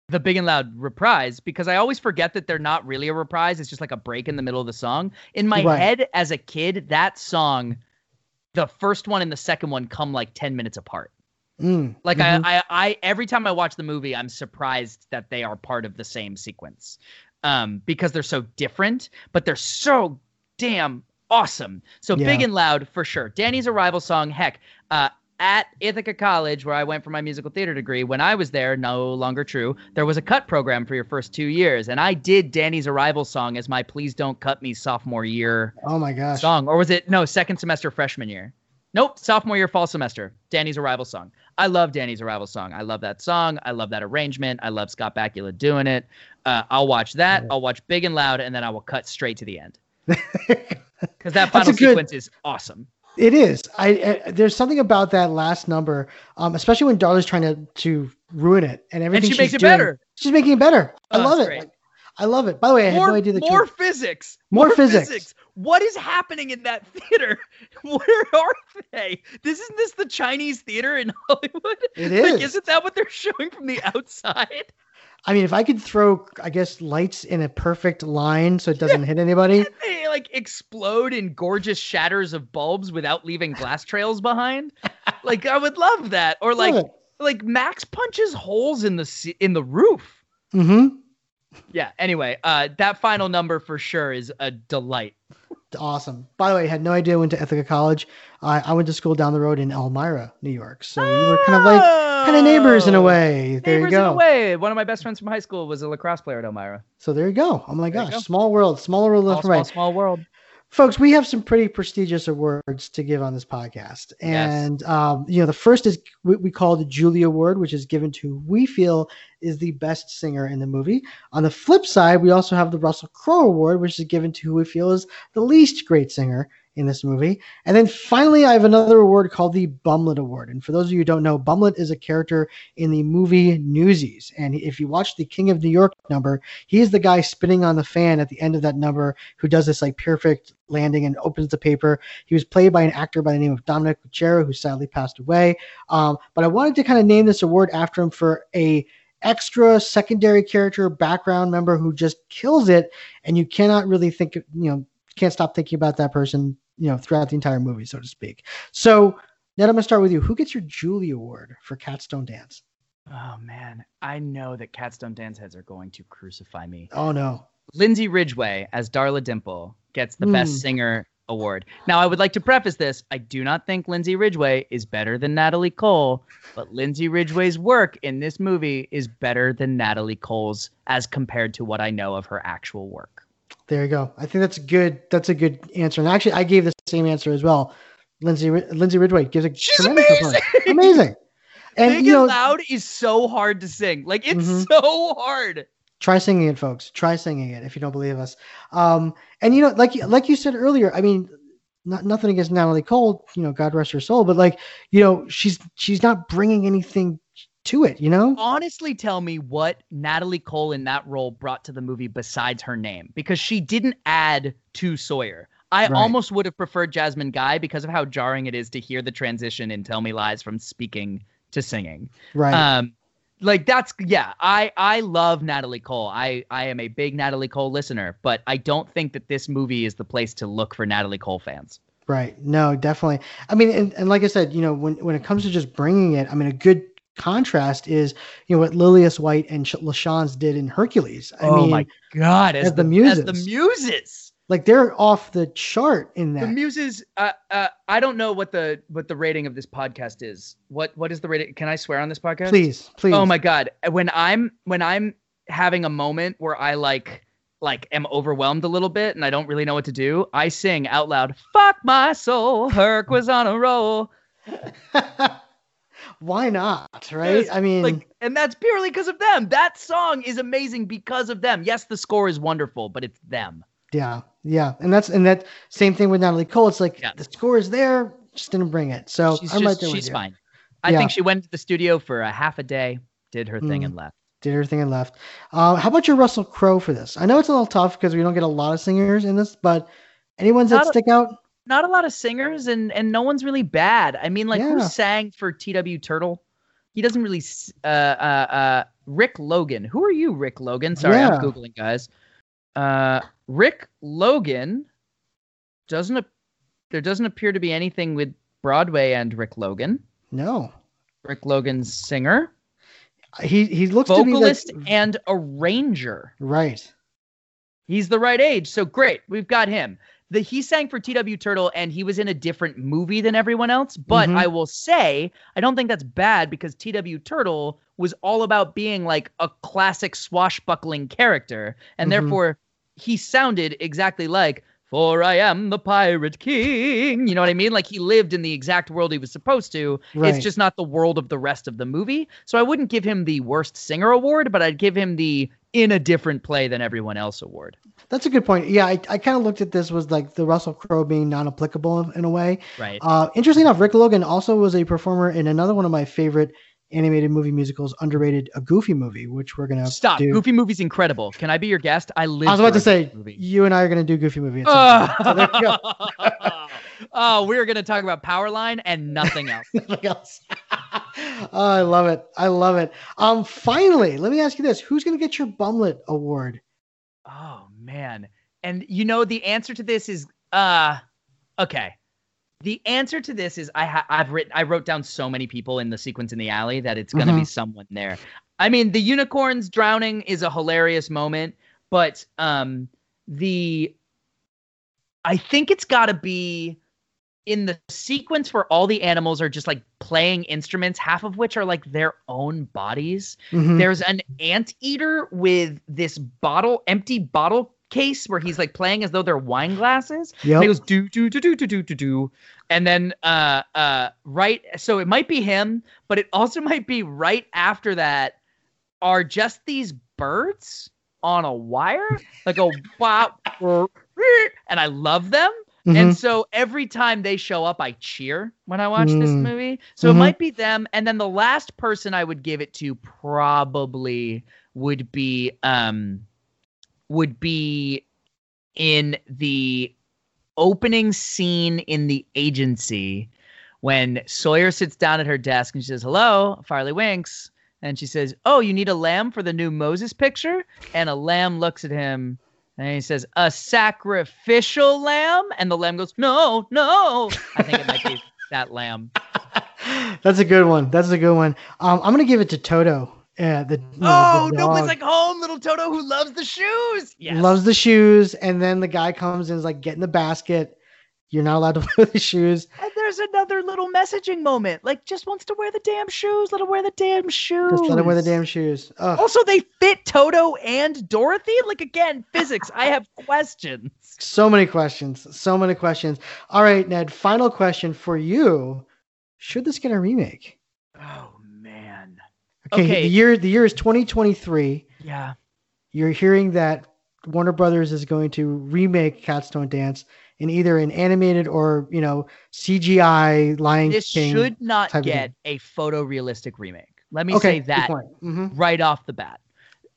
Speaker 3: The big and loud reprise because I always forget that they're not really a reprise. It's just like a break in the middle of the song. In my
Speaker 8: Right.
Speaker 3: head as a kid, that song, the first one and the second one come like 10 minutes apart.
Speaker 8: Mm.
Speaker 3: Like
Speaker 8: Mhm.
Speaker 3: I, I, I, every time I watch the movie, I'm surprised that they are part of the same sequence, um, because they're so different, but they're so damn awesome. So big and loud for sure. Danny's arrival song, heck, uh, at Ithaca College, where I went for my musical theater degree, when I was there, no longer true, there was a cut program for your first two years, and I did Danny's arrival song as my "Please Don't Cut Me" sophomore year
Speaker 8: Oh my gosh.
Speaker 3: song, or was it no second semester freshman year? Nope, sophomore year fall semester. Danny's arrival song. I love Danny's arrival song. I love that song. I love that arrangement. I love Scott Bakula doing it. Uh, I'll watch that. I'll watch Big and Loud, and then I will cut straight to the end <laughs> because that final
Speaker 8: good-
Speaker 3: sequence is awesome.
Speaker 8: It is. I, I there's something about that last number, um, especially when Darla's trying to to ruin it and everything.
Speaker 3: And she
Speaker 8: she's
Speaker 3: makes it
Speaker 8: doing-
Speaker 3: better.
Speaker 8: She's making it better. I
Speaker 3: Oh,
Speaker 8: love it. I love it. By the way, I had
Speaker 3: More,
Speaker 8: no idea that
Speaker 3: more
Speaker 8: you.
Speaker 3: physics.
Speaker 8: More physics.
Speaker 3: What is happening in that theater? <laughs> Where are they? This isn't this the Chinese theater in Hollywood?
Speaker 8: It
Speaker 3: Like, isn't that what they're showing from the outside?
Speaker 8: I mean, if I could throw, I guess, lights in a perfect line so it doesn't hit anybody. <laughs>
Speaker 3: they like explode in gorgeous shatters of bulbs without leaving glass trails behind. like I would love that. Or like
Speaker 8: it.
Speaker 3: like Max punches holes in the in the roof.
Speaker 8: Mm-hmm.
Speaker 3: Yeah. Anyway, uh, that final number for sure is a delight.
Speaker 8: Awesome. By the way, I had no idea I went to Ithaca College. I I went to school down the road in Elmira, New York. So we were kind of like kind of oh! neighbors in a way. There
Speaker 3: Neighbors
Speaker 8: you
Speaker 3: in a way. One of my best friends from high school was a lacrosse player at Elmira.
Speaker 8: So there you go. Oh my
Speaker 3: There
Speaker 8: gosh,
Speaker 3: go.
Speaker 8: small world, smaller world
Speaker 3: Small, small,
Speaker 8: right.
Speaker 3: small world.
Speaker 8: Folks, we have some pretty prestigious awards to give on this podcast.
Speaker 3: Yes.
Speaker 8: And, um, you know, the first is what we call the Julie Award, which is given to who we feel is the best singer in the movie. On the flip side, we also have the Russell Crowe Award, which is given to who we feel is the least great singer in this movie. And then finally, I have another award called the Bumlet Award. And for those of you who don't know, Bumlet is a character in the movie Newsies. And if you watch the King of New York number, he is the guy spinning on the fan at the end of that number who does this like perfect landing and opens the paper. He was played by an actor by the name of Dominic Lucero, who sadly passed away. Um, but I wanted to kind of name this award after him for a extra secondary character background member who just kills it and you cannot really think you know can't stop thinking about that person you know throughout the entire movie so to speak so ned i'm gonna start with you who gets your julie award for cats don't dance
Speaker 3: Oh man, I know that Cats Don't Dance heads are going to crucify me.
Speaker 8: oh no
Speaker 3: Lindsay Ridgeway as Darla Dimple gets the
Speaker 8: Hmm.
Speaker 3: Best Singer award. Now, I would like to preface this: I do not think Lindsay Ridgeway is better than Natalie Cole, but Lindsay Ridgeway's work in this movie is better than Natalie Cole's as compared to what I know of her actual work.
Speaker 8: There you go i think that's a good that's a good answer and actually i gave the same answer as well lindsay lindsay ridgeway gives a tremendous performance. amazing and
Speaker 3: Big
Speaker 8: you know
Speaker 3: and Loud is so hard to sing. Like it's
Speaker 8: Mhm.
Speaker 3: so hard.
Speaker 8: try singing it folks try singing it if you don't believe us um and you know like you- like you said earlier i mean not, nothing against natalie cole you know god rest her soul but like you know she's she's not bringing anything to it you know
Speaker 3: honestly tell me what Natalie Cole in that role brought to the movie besides her name because she didn't add to Sawyer. I
Speaker 8: Right.
Speaker 3: almost would have preferred Jasmine Guy because of how jarring it is to hear the transition in Tell Me Lies from speaking to singing.
Speaker 8: right
Speaker 3: Um like that's yeah, I I love Natalie Cole. I I am a big Natalie Cole listener, but I don't think that this movie is the place to look for Natalie Cole fans.
Speaker 8: Right. No, definitely. I mean, and, and like I said, you know, when, when it comes to just bringing it, I mean, a good contrast is, you know, what Lillias White and Sh- LaChanze did in Hercules. I
Speaker 3: oh
Speaker 8: mean,
Speaker 3: my god, as,
Speaker 8: as the
Speaker 3: the, as the
Speaker 8: muses.
Speaker 3: muses.
Speaker 8: like they're off the chart in that.
Speaker 3: The muses. Uh, uh, I don't know what the what the rating of this podcast is. What what is the rating? Can I swear on this podcast?
Speaker 8: please, please.
Speaker 3: Oh my god! When I'm when I'm having a moment where I like like am overwhelmed a little bit and I don't really know what to do, I sing out loud. Fuck my soul, Herc was on a roll. <laughs>
Speaker 8: Why not? Right. I mean,
Speaker 3: like, and that's purely because of them. That song is amazing because of them. Yes, the score is wonderful, but it's them.
Speaker 8: yeah, yeah. And that's, and that same thing with Natalie Cole. It's like
Speaker 3: Yeah.
Speaker 8: the score is there, just didn't bring it. So
Speaker 3: she's
Speaker 8: I'm
Speaker 3: just
Speaker 8: right
Speaker 3: she's fine. I
Speaker 8: Yeah.
Speaker 3: think she went to the studio for a half a day, did her thing,
Speaker 8: Mm.
Speaker 3: and left.
Speaker 8: Did everything and left. Uh, how about your Russell Crowe for this? I know it's a little tough because we don't get a lot of singers in this, but any ones that stick out?
Speaker 3: Not a lot of singers and and no one's really bad. I mean, like who sang for TW Turtle? He doesn't really. Uh, uh, uh, Rick Logan. Who are you, Rick Logan? Sorry,
Speaker 8: Yeah.
Speaker 3: I'm googling, guys. Uh, Rick Logan doesn't. ap- There doesn't appear to be anything with Broadway and Rick Logan.
Speaker 8: No.
Speaker 3: Rick Logan's singer,
Speaker 8: He he looks to be like,
Speaker 3: vocalist, and arranger.
Speaker 8: right.
Speaker 3: He's the right age, so great. We've got him. The he sang for TW Turtle and he was in a different movie than everyone else, but
Speaker 8: Mhm.
Speaker 3: I will say I don't think that's bad because TW Turtle was all about being like a classic swashbuckling character and
Speaker 8: Mhm.
Speaker 3: therefore he sounded exactly like for I am the pirate king. You know what I mean? Like he lived in the exact world he was supposed to.
Speaker 8: Right.
Speaker 3: It's just not the world of the rest of the movie. So I wouldn't give him the worst singer award, but I'd give him the in a different play than everyone else award.
Speaker 8: That's a good point. Yeah, I, I kind of looked at this was like the Russell Crowe being non-applicable in, in a way.
Speaker 3: Right.
Speaker 8: Uh, interesting enough, Rick Logan also was a performer in another one of my favorite animated movie musicals, underrated, a Goofy movie, which we're gonna
Speaker 3: Stop.
Speaker 8: do.
Speaker 3: Goofy movie's incredible. Can I be your guest? I live.
Speaker 8: I was about to say
Speaker 3: movie.
Speaker 8: you and I are gonna do Goofy movie. Point. So go. <laughs>
Speaker 3: oh, we're gonna talk about Powerline and nothing else. <laughs>
Speaker 8: Nothing else. <laughs> oh, I love it. I love it. Um, finally, let me ask you this: Who's gonna get your Bumlet Award?
Speaker 3: oh man. And you know the answer to this is uh okay. The answer to this is I ha- I've written I wrote down so many people in the sequence in the alley that it's gonna be
Speaker 8: Mhm.
Speaker 3: someone there. I mean, the unicorns drowning is a hilarious moment, but um the I think it's got to be in the sequence where all the animals are just like playing instruments, half of which are like their own bodies.
Speaker 8: Mhm.
Speaker 3: There's an anteater with this bottle, empty bottle case where he's like playing as though they're wine glasses.
Speaker 8: Yep.
Speaker 3: And he goes do do do do do do do do. And then uh uh right so it might be him, but it also <laughs> might be right after that are just these birds on a wire like a wow <laughs> and I love them
Speaker 8: Mhm.
Speaker 3: And so every time they show up, I cheer when I watch this
Speaker 8: Mm.
Speaker 3: movie. So it
Speaker 8: Mhm.
Speaker 3: might be them. And then the last person I would give it to probably would be um would be in the opening scene in the agency when Sawyer sits down at her desk and she says, Hello, Farley Winks. And she says, Oh, you need a lamb for the new Moses picture? And a lamb looks at him and he says, A sacrificial lamb? And the lamb goes, No, no. I think it might be <laughs> that lamb.
Speaker 8: That's a good one. That's a good one. Um, I'm gonna give it to Toto. Yeah, the,
Speaker 3: Oh,
Speaker 8: the
Speaker 3: no place like home, little Toto who loves the shoes. Yes.
Speaker 8: loves the shoes, and then the guy comes and is like, "Get in the basket. You're not allowed to <laughs> wear the shoes."
Speaker 3: and there's another little messaging moment. Like, just wants to wear the damn shoes. Let him wear the damn shoes.
Speaker 8: Just let him wear the damn shoes. Ugh.
Speaker 3: Also, they fit Toto and Dorothy. Like again, physics. I have <laughs> questions.
Speaker 8: So many questions. So many questions. All right, Ned. Final question for you: Should this get a remake?
Speaker 3: Oh man.
Speaker 8: Okay,
Speaker 3: Okay.
Speaker 8: The year the year is 2023.
Speaker 3: Yeah.
Speaker 8: You're hearing that Warner Brothers is going to remake Cats Don't Dance in either an animated or you know CGI Lion
Speaker 3: This
Speaker 8: King.
Speaker 3: should not get a photorealistic remake. Let me
Speaker 8: Okay,
Speaker 3: say that.
Speaker 8: Mhm.
Speaker 3: right off the bat.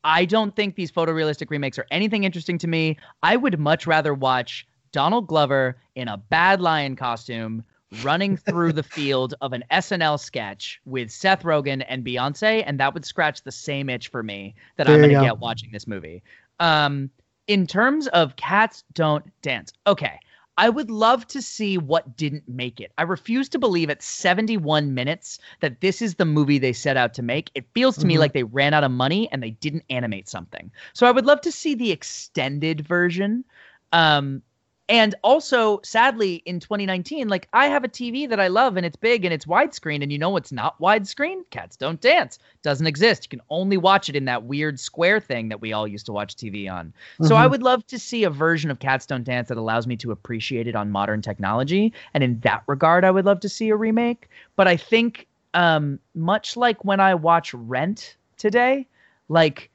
Speaker 3: I don't think these photorealistic remakes are anything interesting to me. I would much rather watch Donald Glover in a bad lion costume running <laughs> through the field of an SNL sketch with Seth Rogen and Beyonce, and that would scratch the same itch for me that I'm going to get watching this movie. Um, in terms of Cats Don't Dance, okay. I would love to see what didn't make it. I refuse to believe at 71 minutes that this is the movie they set out to make. It feels to me
Speaker 8: Mhm.
Speaker 3: like they ran out of money and they didn't animate something. So I would love to see the extended version. Um, and also, sadly, in 2019, like I have a TV that I love and it's big and it's widescreen. And you know what's not widescreen? Cats Don't Dance. Doesn't exist. You can only watch it in that weird square thing that we all used to watch TV on. So I
Speaker 8: Mhm.
Speaker 3: would love to see a version of Cats Don't Dance that allows me to appreciate it on modern technology. And in that regard, I would love to see a remake. But I think, um, much like when I watch Rent today, like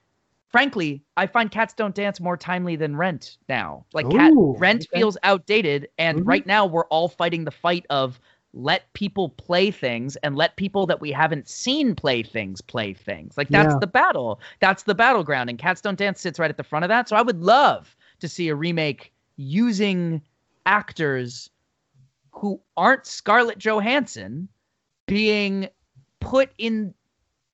Speaker 3: frankly, I find Cats Don't Dance more timely than Rent now. Like Cat Rent
Speaker 8: okay.
Speaker 3: feels outdated, and
Speaker 8: Mhm.
Speaker 3: right now we're all fighting the fight of let people play things and let people that we haven't seen play things play things. Like that's
Speaker 8: Yeah.
Speaker 3: the battle. That's the battleground, and Cats Don't Dance sits right at the front of that. So I would love to see a remake using actors who aren't Scarlett Johansson being put in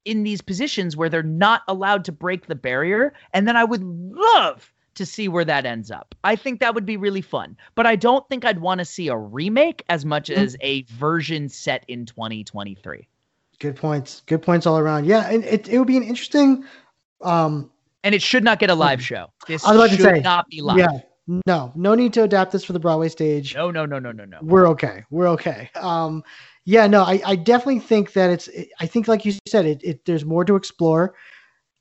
Speaker 3: in these positions where they're not allowed to break the barrier and then I would love to see where that ends up. I think that would be really fun. But I don't think I'd want to see a remake as much
Speaker 8: Mm-hmm.
Speaker 3: as a version set in 2023.
Speaker 8: Good points. Good points all around. Yeah, and it, it would be an interesting. Um,
Speaker 3: And it should not get a live show. This
Speaker 8: I was about to
Speaker 3: should
Speaker 8: say,
Speaker 3: not be live.
Speaker 8: yeah, no, no need to adapt this for the Broadway stage.
Speaker 3: No, no, no, no, no, no.
Speaker 8: We're okay. We're okay. Um, yeah, no, I, I definitely think that it's. I think, like you said, it, it there's more to explore.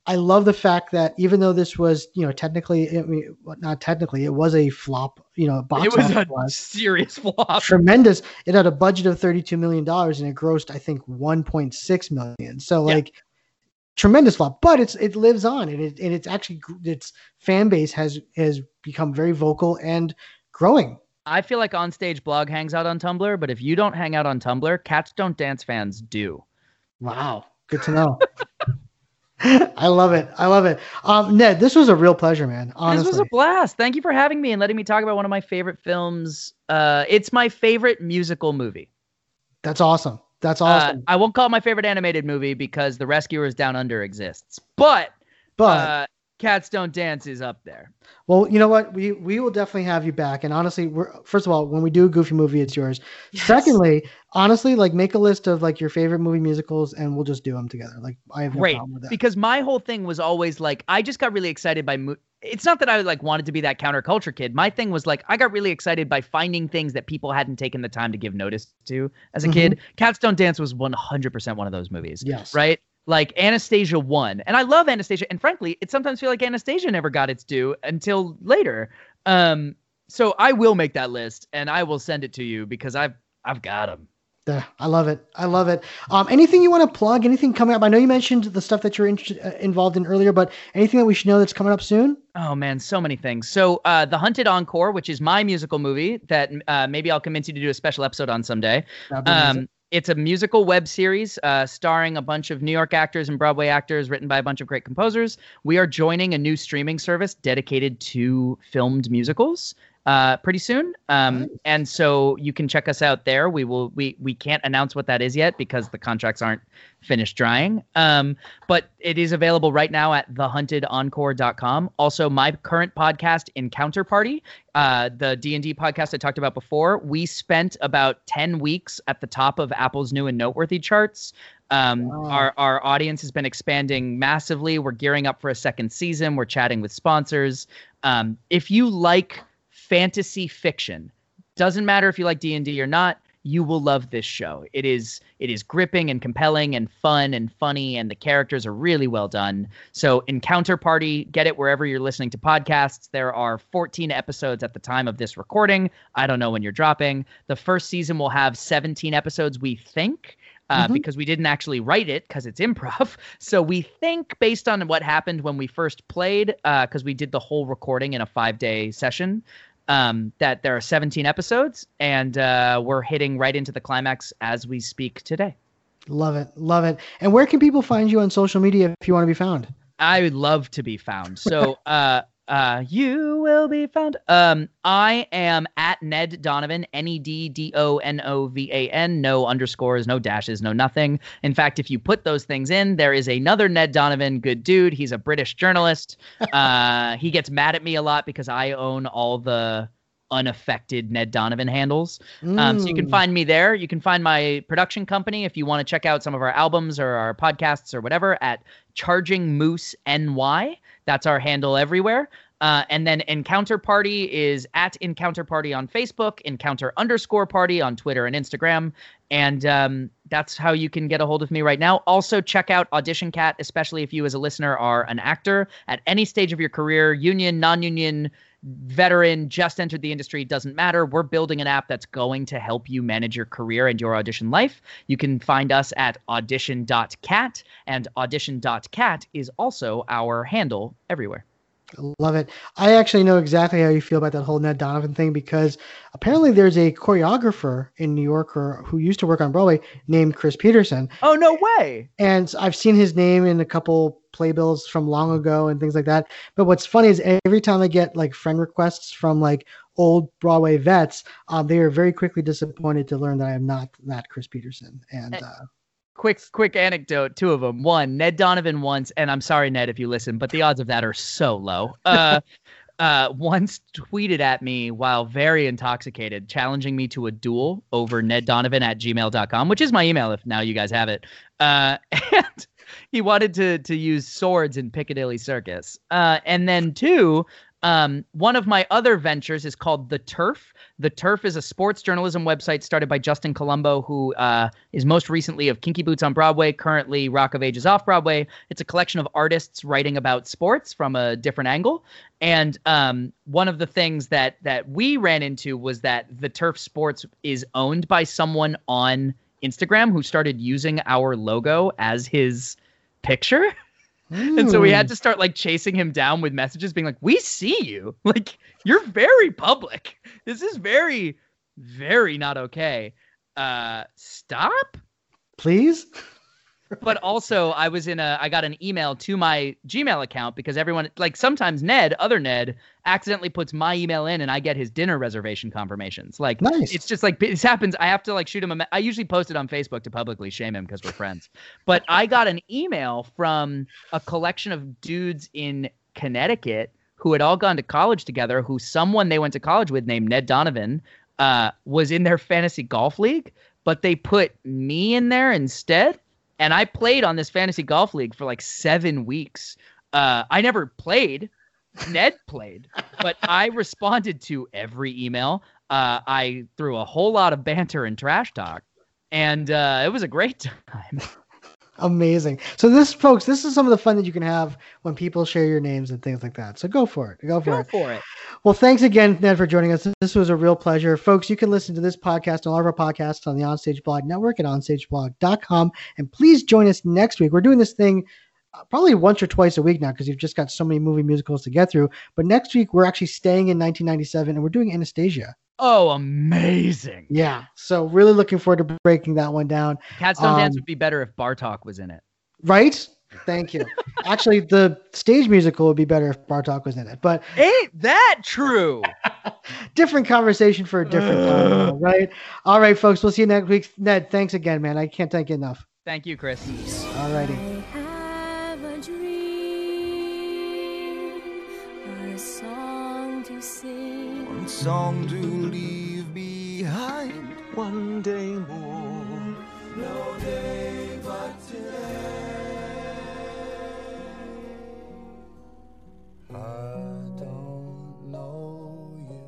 Speaker 8: I love the fact that even though this was, you know, technically, I mean, not technically, it was a flop. You know, box
Speaker 3: It was a serious flop.
Speaker 8: tremendous. It had a budget of thirty-two million dollars and it grossed, I think, one point six million. So
Speaker 3: Yeah.
Speaker 8: like, tremendous flop. But it's it lives on and it and it's actually its fan base has has become very vocal and growing.
Speaker 3: I feel like Onstage Blog hangs out on Tumblr, but if you don't hang out on Tumblr, Cats Don't Dance fans do.
Speaker 8: Wow, good to know. <laughs> I love it. I love it. Um, Ned, this was a real pleasure, man. Honestly,
Speaker 3: This was a blast. Thank you for having me and letting me talk about one of my favorite films. Uh, it's my favorite musical movie.
Speaker 8: that's awesome. That's
Speaker 3: Uh,
Speaker 8: awesome.
Speaker 3: I won't call it my favorite animated movie because The Rescuers Down Under exists, but
Speaker 8: but
Speaker 3: uh, Cats Don't Dance is up there.
Speaker 8: Well, you know what? We we will definitely have you back. And honestly, we're first of all, when we do a goofy movie, it's yours. Secondly, honestly, like make a list of like your favorite movie musicals, and we'll just do them together. Like I have no
Speaker 3: Great,
Speaker 8: problem with that.
Speaker 3: because my whole thing was always like I just got really excited by. Mo- it's not that I like wanted to be that counterculture kid. My thing was like I got really excited by finding things that people hadn't taken the time to give notice to as a
Speaker 8: Mhm.
Speaker 3: kid. Cats Don't Dance was 100% one of those movies.
Speaker 8: Yes.
Speaker 3: Right? Like Anastasia won. And I love Anastasia. And frankly, it sometimes feel like Anastasia never got its due until later. Um, so I will make that list and I will send it to you because I've I've got them.
Speaker 8: I love it. I love it. Um, anything you want to plug? Anything coming up? I know you mentioned the stuff that you're in, uh, involved in earlier, but anything that we should know that's coming up soon?
Speaker 3: Oh man, so many things. So uh, the Hunted Encore, which is my musical movie that uh, maybe I'll convince you to do a special episode on someday. Um, it's a musical web series uh, starring a bunch of New York actors and Broadway actors, written by a bunch of great composers. We are joining a new streaming service dedicated to filmed musicals uh, pretty soon. Um, and so you can check us out there. We will we we can't announce what that is yet because the contracts aren't finished drying. Um, but it is available right now at thehuntedencore.com. Also, my current podcast, Encounter Party, uh, the D and D podcast I talked about before. We spent about ten weeks at the top of Apple's new and noteworthy charts. Um, wow. Our our audience has been expanding massively. We're gearing up for a second season. We're chatting with sponsors. Um, if you like fantasy fiction. Doesn't matter if you like D&D or not, you will love this show. It is it is gripping and compelling and fun and funny and the characters are really well done. So Encounter Party, get it wherever you're listening to podcasts. There are 14 episodes at the time of this recording. I don't know when you're dropping. The first season will have 17 episodes we think. Uh, mm-hmm. because we didn't actually write it because it's improv. <laughs> So we think based on what happened when we first played, because uh, we did the whole recording in a five day session, um, that there are 17 episodes, and uh, we're hitting right into the climax as we speak today.
Speaker 8: Love it, love it. And where can people find you on social media if you want to be found?
Speaker 3: I would love to be found. So, <laughs> uh, uh, you will be found. Um, I am at Ned Donovan, N E D D O N O V A N. No underscores, no dashes, no nothing. In fact, if you put those things in, there is another Ned Donovan, good dude. He's a British journalist. <laughs> uh, he gets mad at me a lot because I own all the unaffected Ned Donovan handles. Mm. Um, so you can mm. find me there. You can find my production company if you want to check out some of our albums or our podcasts or whatever at Charging Moose NY. That's our handle everywhere. Uh, and then Encounter Party is at Encounter Party on Facebook, Encounter underscore Party on Twitter and Instagram. And um, that's how you can get a hold of me right now. Also, check out Audition Cat, especially if you as a listener are an actor at any stage of your career, union, non union, veteran, just entered the industry, doesn't matter. We're building an app that's going to help you manage your career and your audition life. You can find us at audition.cat, and audition.cat is also our handle everywhere.
Speaker 8: Love it. I actually know exactly how you feel about that whole Ned Donovan thing because apparently there's a choreographer in New York or who used to work on Broadway named Chris Peterson.
Speaker 3: Oh no way!
Speaker 8: And I've seen his name in a couple playbills from long ago and things like that. But what's funny is every time I get like friend requests from like old Broadway vets, uh, they are very quickly disappointed to learn that I am not that Chris Peterson. And uh,
Speaker 3: quick quick anecdote two of them one ned donovan once and i'm sorry ned if you listen but the odds of that are so low uh <laughs> uh once tweeted at me while very intoxicated challenging me to a duel over ned donovan at gmail.com which is my email if now you guys have it uh <laughs> and he wanted to to use swords in piccadilly circus uh and then two um, one of my other ventures is called The Turf. The Turf is a sports journalism website started by Justin Colombo, who uh, is most recently of Kinky Boots on Broadway, currently Rock of Ages off Broadway. It's a collection of artists writing about sports from a different angle. And um, one of the things that that we ran into was that The Turf Sports is owned by someone on Instagram who started using our logo as his picture. <laughs> Mm. And so we had to start like chasing him down with messages being like, "We see you. <laughs> Like you're very public. This is very very not okay. Uh stop?
Speaker 8: Please?"
Speaker 3: But also I was in a I got an email to my Gmail account because everyone like sometimes Ned, other Ned, accidentally puts my email in and I get his dinner reservation confirmations. Like nice. it's just like this happens. I have to like shoot him a I usually post it on Facebook to publicly shame him because we're friends. But I got an email from a collection of dudes in Connecticut who had all gone to college together, who someone they went to college with named Ned Donovan uh, was in their fantasy golf league, but they put me in there instead and I played on this fantasy golf league for like seven weeks. Uh, I never played. Ned <laughs> played, but I responded to every email. Uh, I threw a whole lot of banter and trash talk, and uh, it was a great <laughs> time.
Speaker 8: Amazing. So this, folks, this is some of the fun that you can have when people share your names and things like that. So go for it. Go for
Speaker 3: Go
Speaker 8: it.
Speaker 3: for it.
Speaker 8: Well, thanks again, Ned, for joining us. This was a real pleasure. Folks, you can listen to this podcast and all of our podcasts on the Onstage Blog Network at onstageblog.com. And please join us next week. We're doing this thing probably once or twice a week now because you've just got so many movie musicals to get through. But next week, we're actually staying in 1997 and we're doing Anastasia.
Speaker 3: Oh, amazing.
Speaker 8: Yeah. So really looking forward to breaking that one down.
Speaker 3: Cats Don't Dance
Speaker 8: Um,
Speaker 3: would be better if Bartok was in it.
Speaker 8: Right? Thank you. <laughs> Actually, the stage musical would be better if Bartok was in it, but
Speaker 3: Ain't that true? <laughs>
Speaker 8: different conversation for a different time, right? All right, folks. We'll see you next week. Ned, thanks again, man. I can't thank you enough.
Speaker 3: Thank you, Chris.
Speaker 8: All righty.
Speaker 2: Song to leave behind. One day more. No day but today. I don't know you,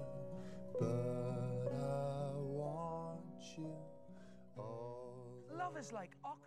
Speaker 2: but I want you.
Speaker 7: Love is like oxygen.